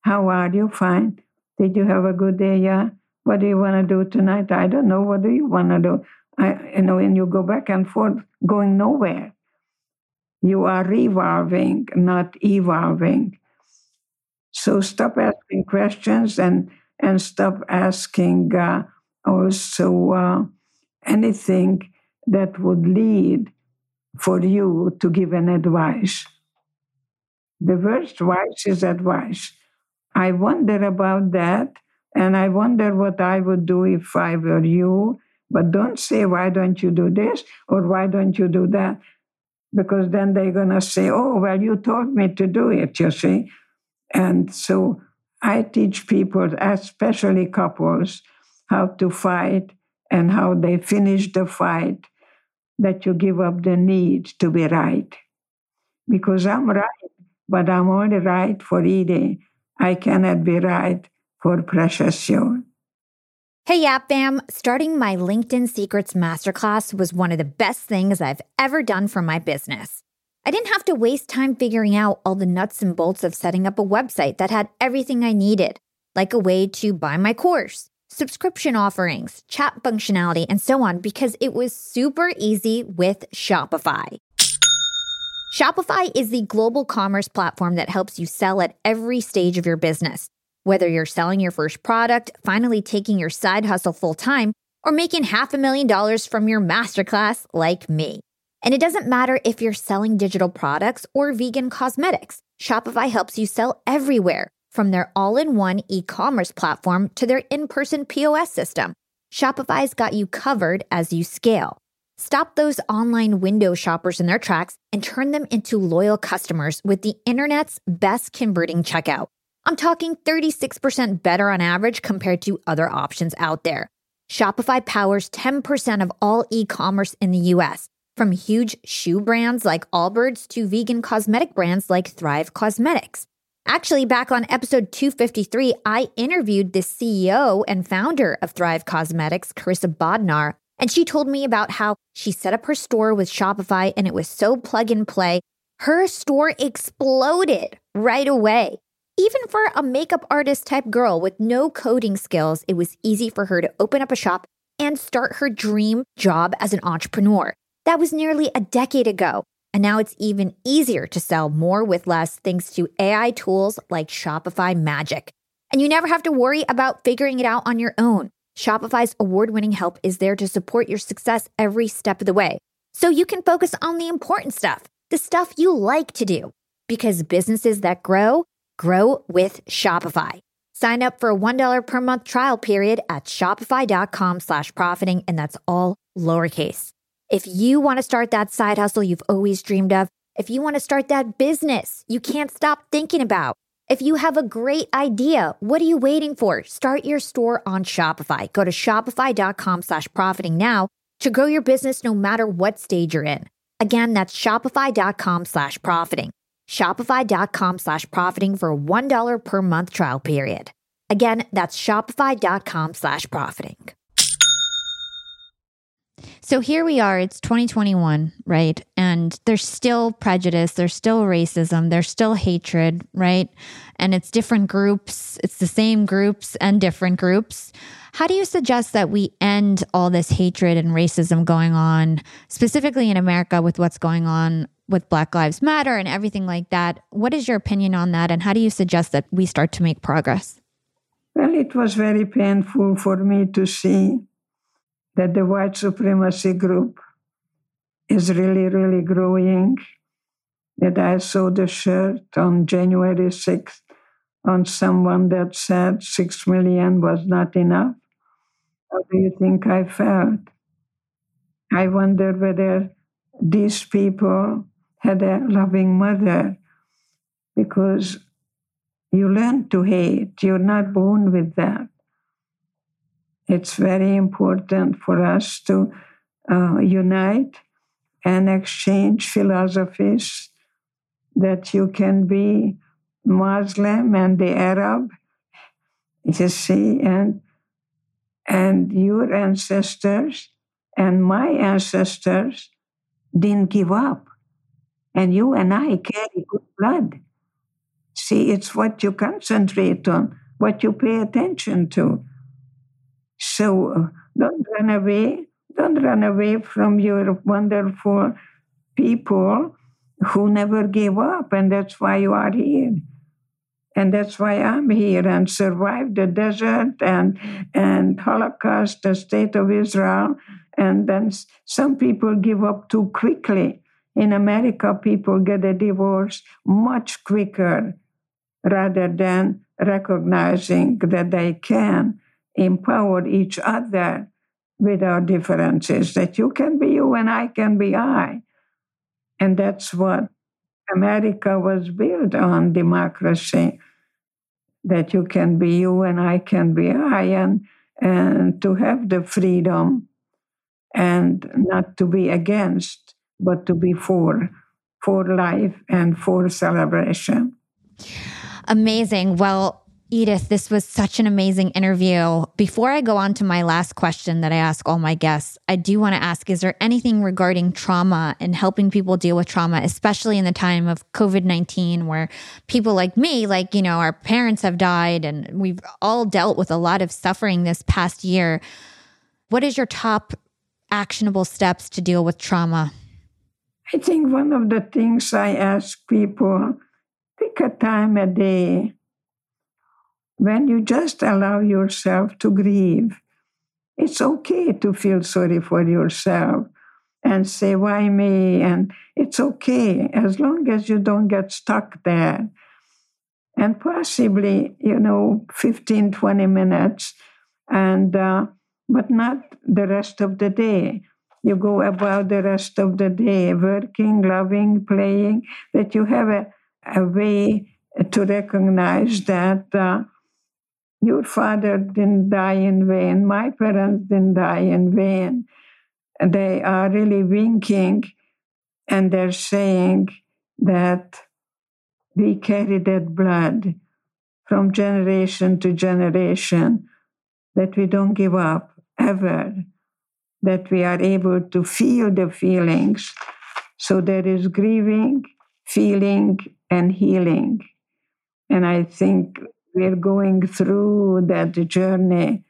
How are you? Fine. Did you have a good day? Yeah. What do you want to do tonight? I don't know. What do you want to do? I, you know, and you go back and forth, going nowhere. You are revolving, not evolving. So stop asking questions and and stop asking uh, also uh, anything that would lead for you to give an advice. The worst advice is advice. I wonder about that, and I wonder what I would do if I were you. But don't say, why don't you do this or why don't you do that? Because then they're going to say, oh, well, you told me to do it, you see. And so I teach people, especially couples, how to fight and how they finish the fight, that you give up the need to be right. Because I'm right, but I'm only right for Edie. I cannot be right for Precious Joan. Hey, Yap Fam! Starting my LinkedIn Secrets Masterclass was one of the best things I've ever done for my business. I didn't have to waste time figuring out all the nuts and bolts of setting up a website that had everything I needed, like a way to buy my course, subscription offerings, chat functionality, and so on, because it was super easy with Shopify. Shopify is the global commerce platform that helps you sell at every stage of your business. Whether you're selling your first product, finally taking your side hustle full time, or making half a million dollars from your masterclass like me. And it doesn't matter if you're selling digital products or vegan cosmetics, Shopify helps you sell everywhere, from their all in one e commerce platform to their in person POS system. Shopify's got you covered as you scale. Stop those online window shoppers in their tracks and turn them into loyal customers with the internet's best converting checkout. I'm talking 36% better on average compared to other options out there. Shopify powers 10% of all e commerce in the US from huge shoe brands like Allbirds to vegan cosmetic brands like Thrive Causemetics. Actually, back on episode 253, I interviewed the CEO and founder of Thrive Causemetics, Karissa Bodnar, and she told me about how she set up her store with Shopify and it was so plug and play. Her store exploded right away. Even for a makeup artist type girl with no coding skills, it was easy for her to open up a shop and start her dream job as an entrepreneur. That was nearly a decade ago. And now it's even easier to sell more with less thanks to AI tools like Shopify Magic. And you never have to worry about figuring it out on your own. Shopify's award winning help is there to support your success every step of the way. So you can focus on the important stuff, the stuff you like to do. Because businesses that grow, grow with Shopify. Sign up for a $1 per month trial period at shopify.com slash profiting, and that's all lowercase. If you want to start that side hustle you've always dreamed of, if you want to start that business you can't stop thinking about, if you have a great idea, what are you waiting for? Start your store on Shopify. Go to shopify.com slash profiting now to grow your business no matter what stage you're in. Again, that's shopify.com slash profiting. Shopify.com slash profiting for a $1 per month trial period. Again, that's shopify.com slash profiting. So here we are, it's 2021, right? And there's still prejudice, there's still racism, there's still hatred, right? And it's different groups, it's the same groups and different groups. How do you suggest that we end all this hatred and racism going on, specifically in America with what's going on with Black Lives Matter and everything like that? What is your opinion on that? And how do you suggest that we start to make progress? Well, it was very painful for me to see that the white supremacy group is really, really growing. That I saw the shirt on January 6th on someone that said six million was not enough. How do you think I felt? I wonder whether these people had a loving mother because you learn to hate. You're not born with that it's very important for us to uh, unite and exchange philosophies that you can be Muslim and the Arab, you see, and and your ancestors And my ancestors didn't give up. And you and I carry good blood. See, it's what you concentrate on, what you pay attention to. So uh, don't run away. Don't run away from your wonderful people who never gave up, and that's why you are here. And that's why I'm here and survived the desert and, and Holocaust, the state of Israel. And then some people give up too quickly. In America, people get a divorce much quicker rather than recognizing that they can empower each other with our differences, that you can be you and I can be I. And that's what America was built on democracy that you can be you and I can be I, and, and to have the freedom and not to be against, but to be for, for life and for celebration. Amazing. Well, Edith, this was such an amazing interview. Before I go on to my last question that I ask all my guests, I do want to ask Is there anything regarding trauma and helping people deal with trauma, especially in the time of COVID 19, where people like me, like, you know, our parents have died and we've all dealt with a lot of suffering this past year? What is your top actionable steps to deal with trauma? I think one of the things I ask people pick a time a day when you just allow yourself to grieve. It's okay to feel sorry for yourself and say, why me? And it's okay as long as you don't get stuck there. And possibly, you know, 15, 20 minutes, and uh, but not the rest of the day. You go about the rest of the day working, loving, playing, that you have a, a way to recognize that uh, your father didn't die in vain. My parents didn't die in vain. They are really winking and they're saying that we carry that blood from generation to generation, that we don't give up ever, that we are able to feel the feelings. So there is grieving, feeling, and healing. And I think we're going through that journey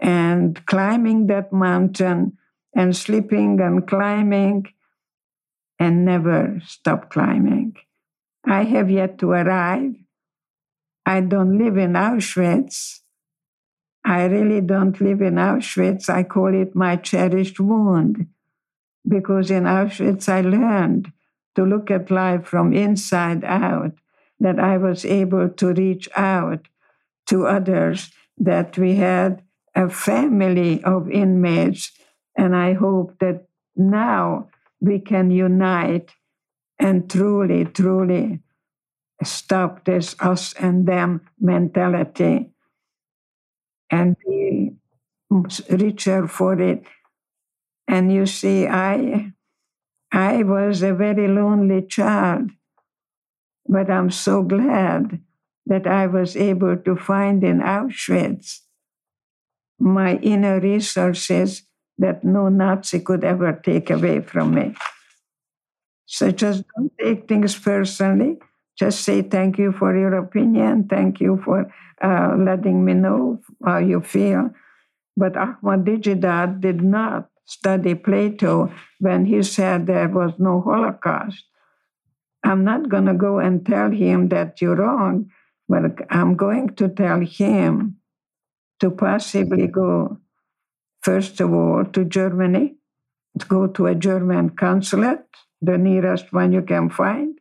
and climbing that mountain and slipping and climbing and never stop climbing. I have yet to arrive. I don't live in Auschwitz. I really don't live in Auschwitz. I call it my cherished wound because in Auschwitz I learned to look at life from inside out that I was able to reach out to others, that we had a family of inmates. And I hope that now we can unite and truly, truly stop this us and them mentality and be richer for it. And you see, I I was a very lonely child. But I'm so glad that I was able to find in Auschwitz my inner resources that no Nazi could ever take away from me. So just don't take things personally. Just say thank you for your opinion. Thank you for uh, letting me know how you feel. But Ahmadinejad did not study Plato when he said there was no Holocaust. I'm not going to go and tell him that you're wrong, but I'm going to tell him to possibly go, first of all, to Germany, to go to a German consulate, the nearest one you can find.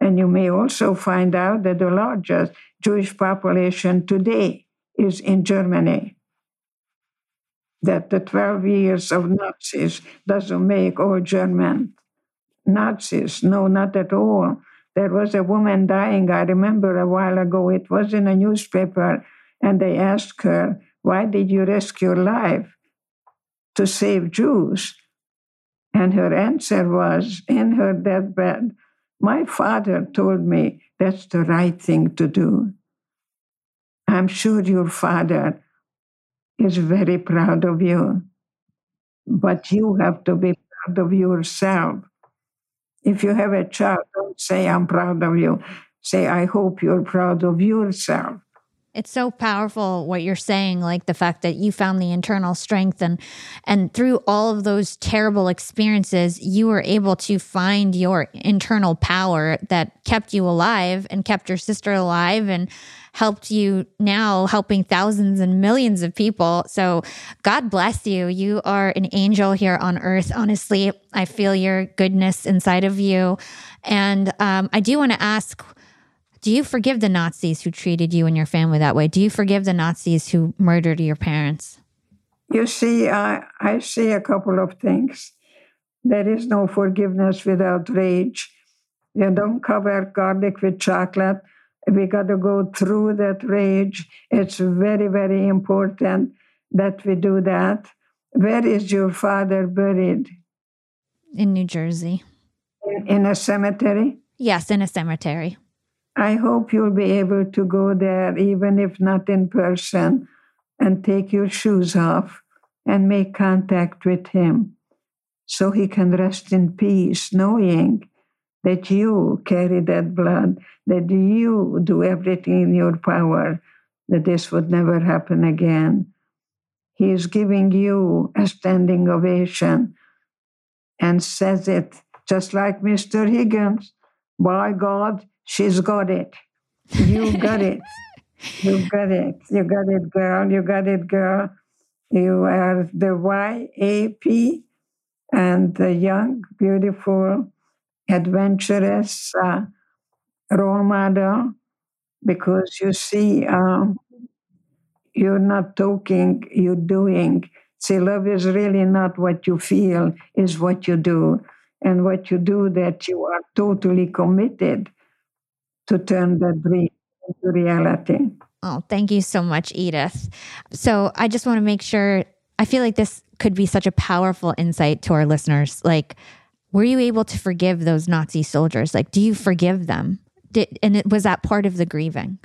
And you may also find out that the largest Jewish population today is in Germany. That the 12 years of Nazis doesn't make all German Nazis. No, not at all. There was a woman dying, I remember a while ago. It was in a newspaper, and they asked her, Why did you risk your life to save Jews? And her answer was in her deathbed, My father told me that's the right thing to do. I'm sure your father is very proud of you but you have to be proud of yourself. If you have a child, don't say, I'm proud of you. Say, I hope you're proud of yourself. It's so powerful what you're saying, like the fact that you found the internal strength and and through all of those terrible experiences, you were able to find your internal power that kept you alive and kept your sister alive and helped you now helping thousands and millions of people. So God bless you. You are an angel here on earth. Honestly, I feel your goodness inside of you. And um, I do want to ask do you forgive the Nazis who treated you and your family that way? Do you forgive the Nazis who murdered your parents? You see, I, I see a couple of things. There is no forgiveness without rage. You don't cover garlic with chocolate. We got to go through that rage. It's very, very important that we do that. Where is your father buried? In New Jersey. In, in a cemetery? Yes, in a cemetery. I hope you'll be able to go there, even if not in person, and take your shoes off and make contact with Him so He can rest in peace, knowing that you carry that blood, that you do everything in your power, that this would never happen again. He is giving you a standing ovation and says it just like Mr. Higgins by God, She's got it. You got it. You got it. You got it, girl. You got it, girl. You are the YAP and the young, beautiful, adventurous uh, role model because you see, um, you're not talking, you're doing. See, love is really not what you feel, is what you do. And what you do that you are totally committed to turn that dream into reality. Oh, thank you so much, Edith. So I just want to make sure, I feel like this could be such a powerful insight to our listeners. Like, were you able to forgive those Nazi soldiers? Like, do you forgive them? Did, and it, was that part of the grieving?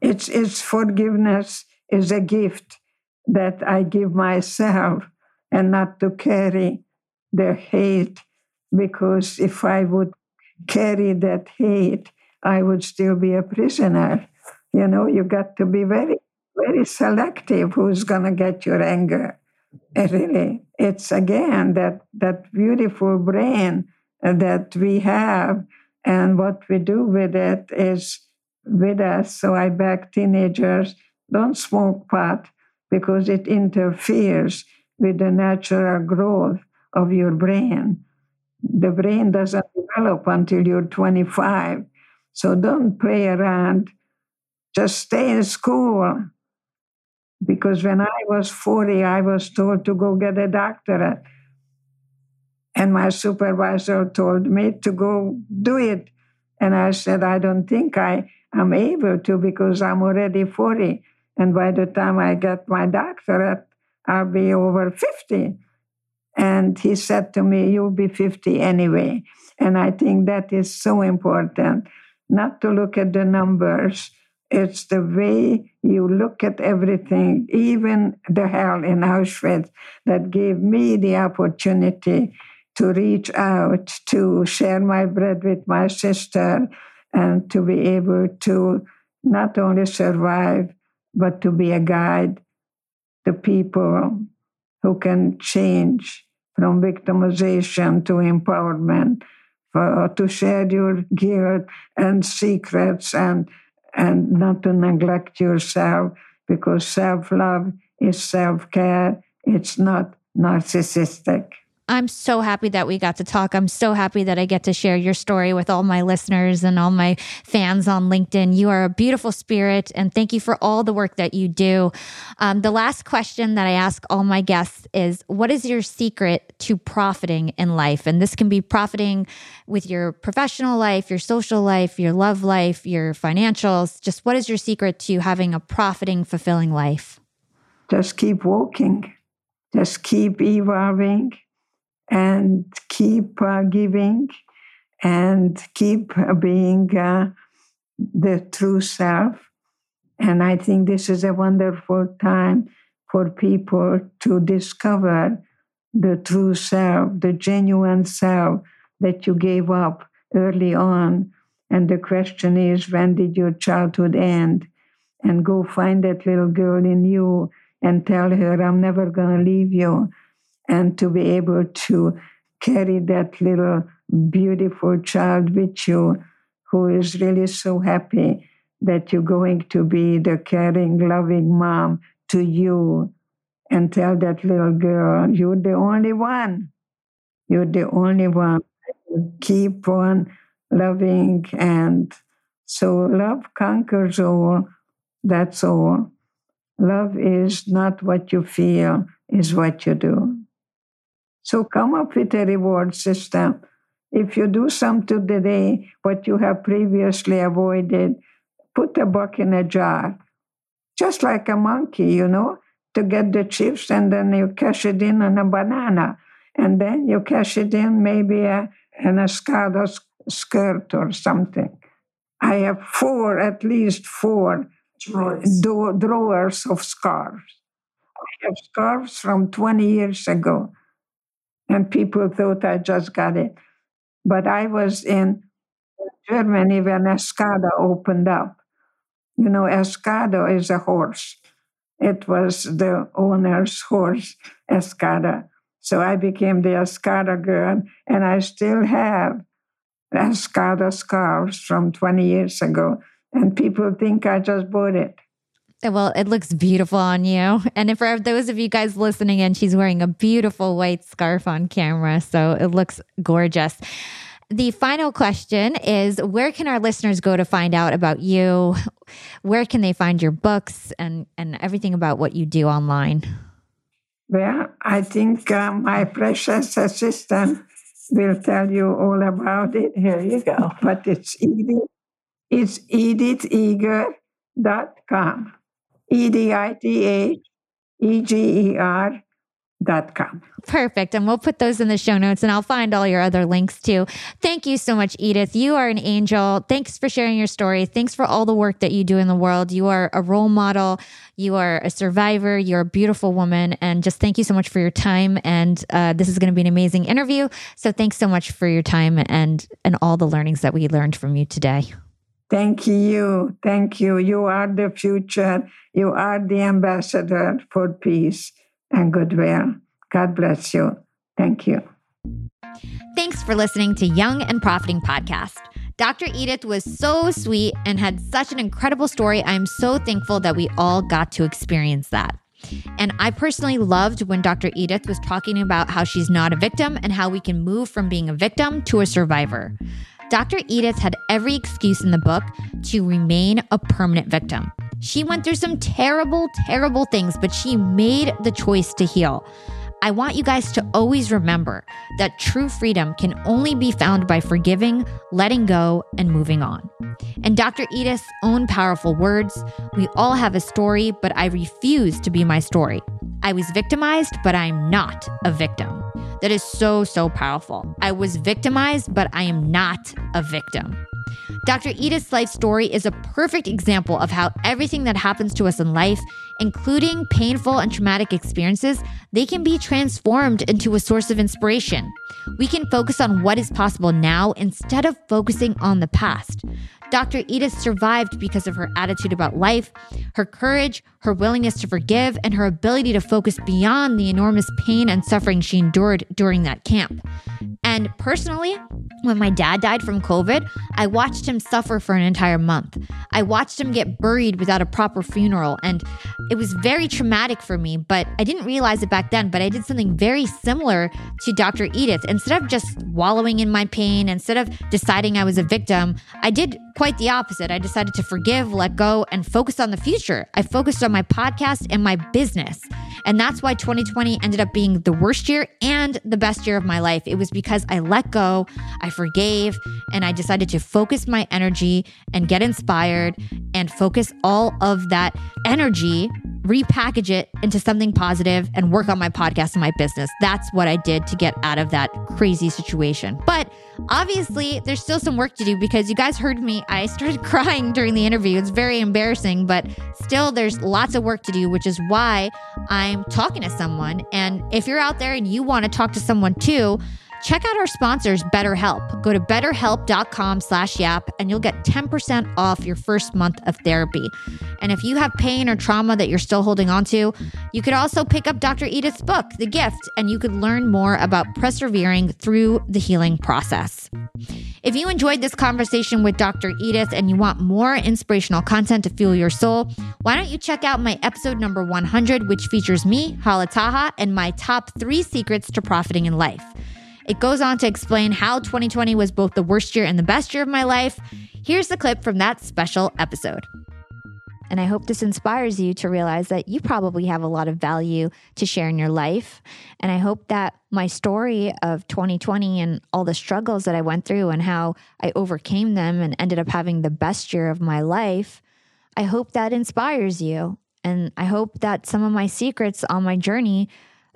It's, it's forgiveness is a gift that I give myself and not to carry the hate because if I would carry that hate, I would still be a prisoner. You know, you got to be very, very selective who's going to get your anger. It really, it's again that that beautiful brain that we have, and what we do with it is with us. So I beg teenagers don't smoke pot because it interferes with the natural growth of your brain. The brain doesn't develop until you're 25. So don't play around. Just stay in school. Because when I was 40, I was told to go get a doctorate. And my supervisor told me to go do it. And I said, I don't think I am able to because I'm already 40. And by the time I get my doctorate, I'll be over 50. And he said to me, You'll be 50 anyway. And I think that is so important not to look at the numbers. It's the way you look at everything, even the hell in Auschwitz, that gave me the opportunity to reach out, to share my bread with my sister, and to be able to not only survive, but to be a guide to people who can change from victimization to empowerment for, uh, to share your guilt and secrets and and not to neglect yourself because self-love is self-care. It's not narcissistic I'm so happy that we got to talk. I'm so happy that I get to share your story with all my listeners and all my fans on LinkedIn. You are a beautiful spirit, and thank you for all the work that you do. Um, the last question that I ask all my guests is What is your secret to profiting in life? And this can be profiting with your professional life, your social life, your love life, your financials. Just what is your secret to having a profiting, fulfilling life? Just keep walking, just keep evolving and keep uh, giving and keep being uh, the true self. And I think this is a wonderful time for people to discover the true self, the genuine self that you gave up early on. And the question is, when did your childhood end? And go find that little girl in you and tell her, I'm never going to leave you. And to be able to carry that little beautiful child with you who is really so happy that you're going to be the caring, loving mom to you and tell that little girl, you're the only one. You're the only one. Keep on loving. And so love conquers all. That's all. Love is not what you feel, is what you do. So come up with a reward system. If you do something today, what you have previously avoided, put a buck in a jar, just like a monkey, you know to get the chips and then you cash it in on a banana. And then you cash it in maybe a, in a Escada skirt or something. I have four, at least four drawers, do- drawers of scarves. I have scarves from 20 years ago. And people thought I just got it. But I was in Germany when Escada opened up. You know, Escada is a horse. It was the owner's horse, Escada. So I became the Escada girl, and I still have Escada scarves from 20 years ago. And people think I just bought it. Well, it looks beautiful on you. And for those of you guys listening in, she's wearing a beautiful white scarf on camera. So it looks gorgeous the final question is where can our listeners go to find out about you? Where can they find your books and, and everything about what you do online? Well, I think uh, my precious assistant will tell you all about it. Here you go. But it's Edith, it's editheger.com. E D I T H E G E R dot Com. Perfect. And we'll put those in the show notes and I'll find all your other links too. Thank you so much, Edith. You are an angel. Thanks for sharing your story. Thanks for all the work that you do in the world. You are a role model. You are a survivor. You're a beautiful woman. And just thank you so much for your time. And uh, this is going to be an amazing interview. So thanks so much for your time and, and all the learnings that we learned from you today. Thank you. Thank you. You are the future. You are the ambassador for peace and goodwill. God bless you. Thank you. Thanks for listening to Young and Profiting Podcast. Dr. Edith was so sweet and had such an incredible story. I'm so thankful that we all got to experience that. And I personally loved when Dr. Edith was talking about how she's not a victim and how we can move from being a victim to a survivor. Dr. Edith had every excuse in the book to remain a permanent victim. She went through some terrible, terrible things, but she made the choice to heal. I want you guys to always remember that true freedom can only be found by forgiving, letting go, and moving on. And Dr. Edith's own powerful words we all have a story, but I refuse to be my story. I was victimized, but I'm not a victim. That is so, so powerful. I was victimized, but I am not a victim. Dr. Edith's life story is a perfect example of how everything that happens to us in life, including painful and traumatic experiences, they can be transformed into a source of inspiration. We can focus on what is possible now instead of focusing on the past. Dr. Edith survived because of her attitude about life, her courage, her willingness to forgive, and her ability to focus beyond the enormous pain and suffering she endured during that camp. And personally, when my dad died from COVID, I watched him suffer for an entire month. I watched him get buried without a proper funeral, and it was very traumatic for me, but I didn't realize it back then. But I did something very similar to Dr. Edith. Instead of just wallowing in my pain, instead of deciding I was a victim, I did quite the opposite. I decided to forgive, let go, and focus on the future. I focused on my podcast and my business. And that's why 2020 ended up being the worst year and the best year of my life. It was because I let go, I forgave, and I decided to focus my energy and get inspired and focus all of that energy repackage it into something positive and work on my podcast and my business. That's what I did to get out of that crazy situation. But obviously, there's still some work to do because you guys heard me. I started crying during the interview. It's very embarrassing, but still, there's lots of work to do, which is why I'm talking to someone. And if you're out there and you want to talk to someone too, Check out our sponsors, BetterHelp. Go to betterhelp.com slash yap and you'll get 10% off your first month of therapy. And if you have pain or trauma that you're still holding on to, you could also pick up Dr. Edith's book, The Gift, and you could learn more about persevering through the healing process. If you enjoyed this conversation with Dr. Edith and you want more inspirational content to fuel your soul, why don't you check out my episode number 100, which features me, Hala Taha, and my top three secrets to profiting in life. It goes on to explain how 2020 was both the worst year and the best year of my life. Here's the clip from that special episode. And I hope this inspires you to realize that you probably have a lot of value to share in your life. And I hope that my story of 2020 and all the struggles that I went through and how I overcame them and ended up having the best year of my life, I hope that inspires you. And I hope that some of my secrets on my journey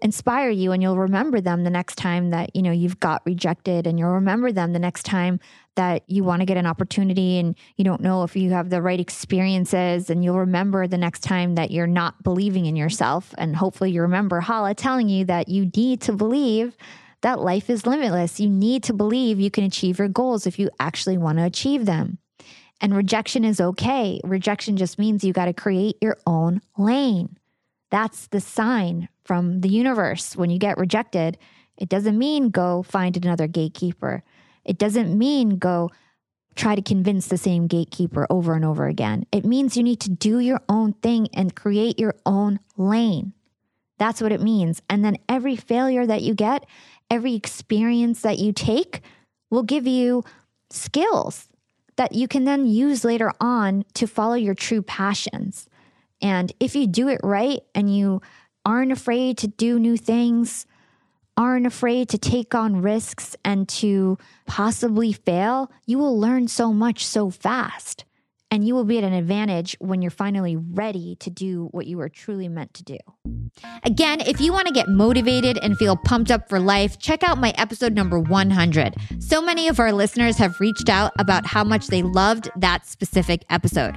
inspire you and you'll remember them the next time that you know you've got rejected and you'll remember them the next time that you want to get an opportunity and you don't know if you have the right experiences and you'll remember the next time that you're not believing in yourself. And hopefully you remember Hala telling you that you need to believe that life is limitless. You need to believe you can achieve your goals if you actually want to achieve them. And rejection is okay. Rejection just means you got to create your own lane. That's the sign from the universe. When you get rejected, it doesn't mean go find another gatekeeper. It doesn't mean go try to convince the same gatekeeper over and over again. It means you need to do your own thing and create your own lane. That's what it means. And then every failure that you get, every experience that you take will give you skills that you can then use later on to follow your true passions. And if you do it right and you aren't afraid to do new things, aren't afraid to take on risks and to possibly fail, you will learn so much so fast. And you will be at an advantage when you're finally ready to do what you are truly meant to do. Again, if you want to get motivated and feel pumped up for life, check out my episode number 100. So many of our listeners have reached out about how much they loved that specific episode.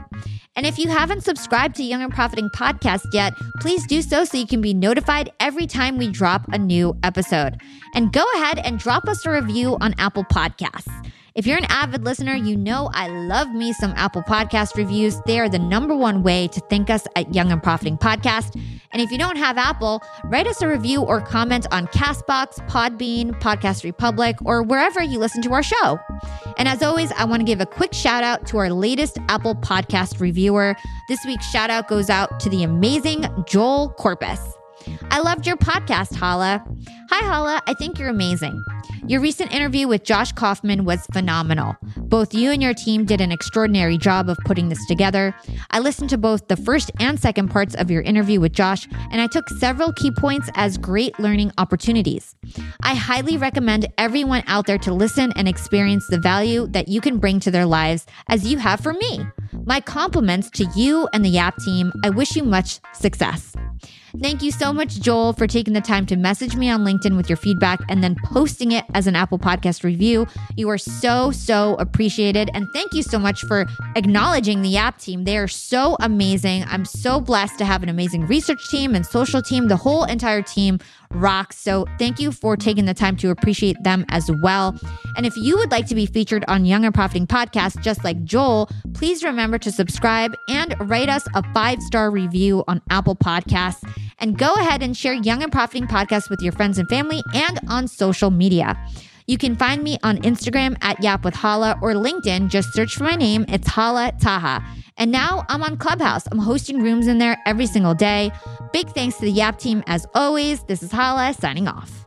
And if you haven't subscribed to Young and Profiting Podcast yet, please do so so you can be notified every time we drop a new episode. And go ahead and drop us a review on Apple Podcasts. If you're an avid listener, you know I love me some Apple Podcast reviews. They are the number one way to thank us at Young and Profiting Podcast. And if you don't have Apple, write us a review or comment on Castbox, Podbean, Podcast Republic, or wherever you listen to our show. And as always, I want to give a quick shout out to our latest Apple Podcast reviewer. This week's shout out goes out to the amazing Joel Corpus. I loved your podcast, Hala. Hi, Hala. I think you're amazing. Your recent interview with Josh Kaufman was phenomenal. Both you and your team did an extraordinary job of putting this together. I listened to both the first and second parts of your interview with Josh, and I took several key points as great learning opportunities. I highly recommend everyone out there to listen and experience the value that you can bring to their lives as you have for me. My compliments to you and the YAP team. I wish you much success. Thank you so much, Joel, for taking the time to message me on LinkedIn with your feedback and then posting it as an Apple Podcast review. You are so, so appreciated. And thank you so much for acknowledging the YAP team. They are so amazing. I'm so blessed to have an amazing research team and social team. The whole entire team rocks. So thank you for taking the time to appreciate them as well. And if you would like to be featured on Young and Profiting Podcast, just like Joel, please remember to subscribe and write us a five star review on Apple Podcasts. And go ahead and share Young and Profiting Podcast with your friends and family and on social media. You can find me on Instagram at Yap with Hala or LinkedIn. Just search for my name. It's Hala Taha. And now I'm on Clubhouse. I'm hosting rooms in there every single day. Big thanks to the Yap team as always. This is Hala signing off.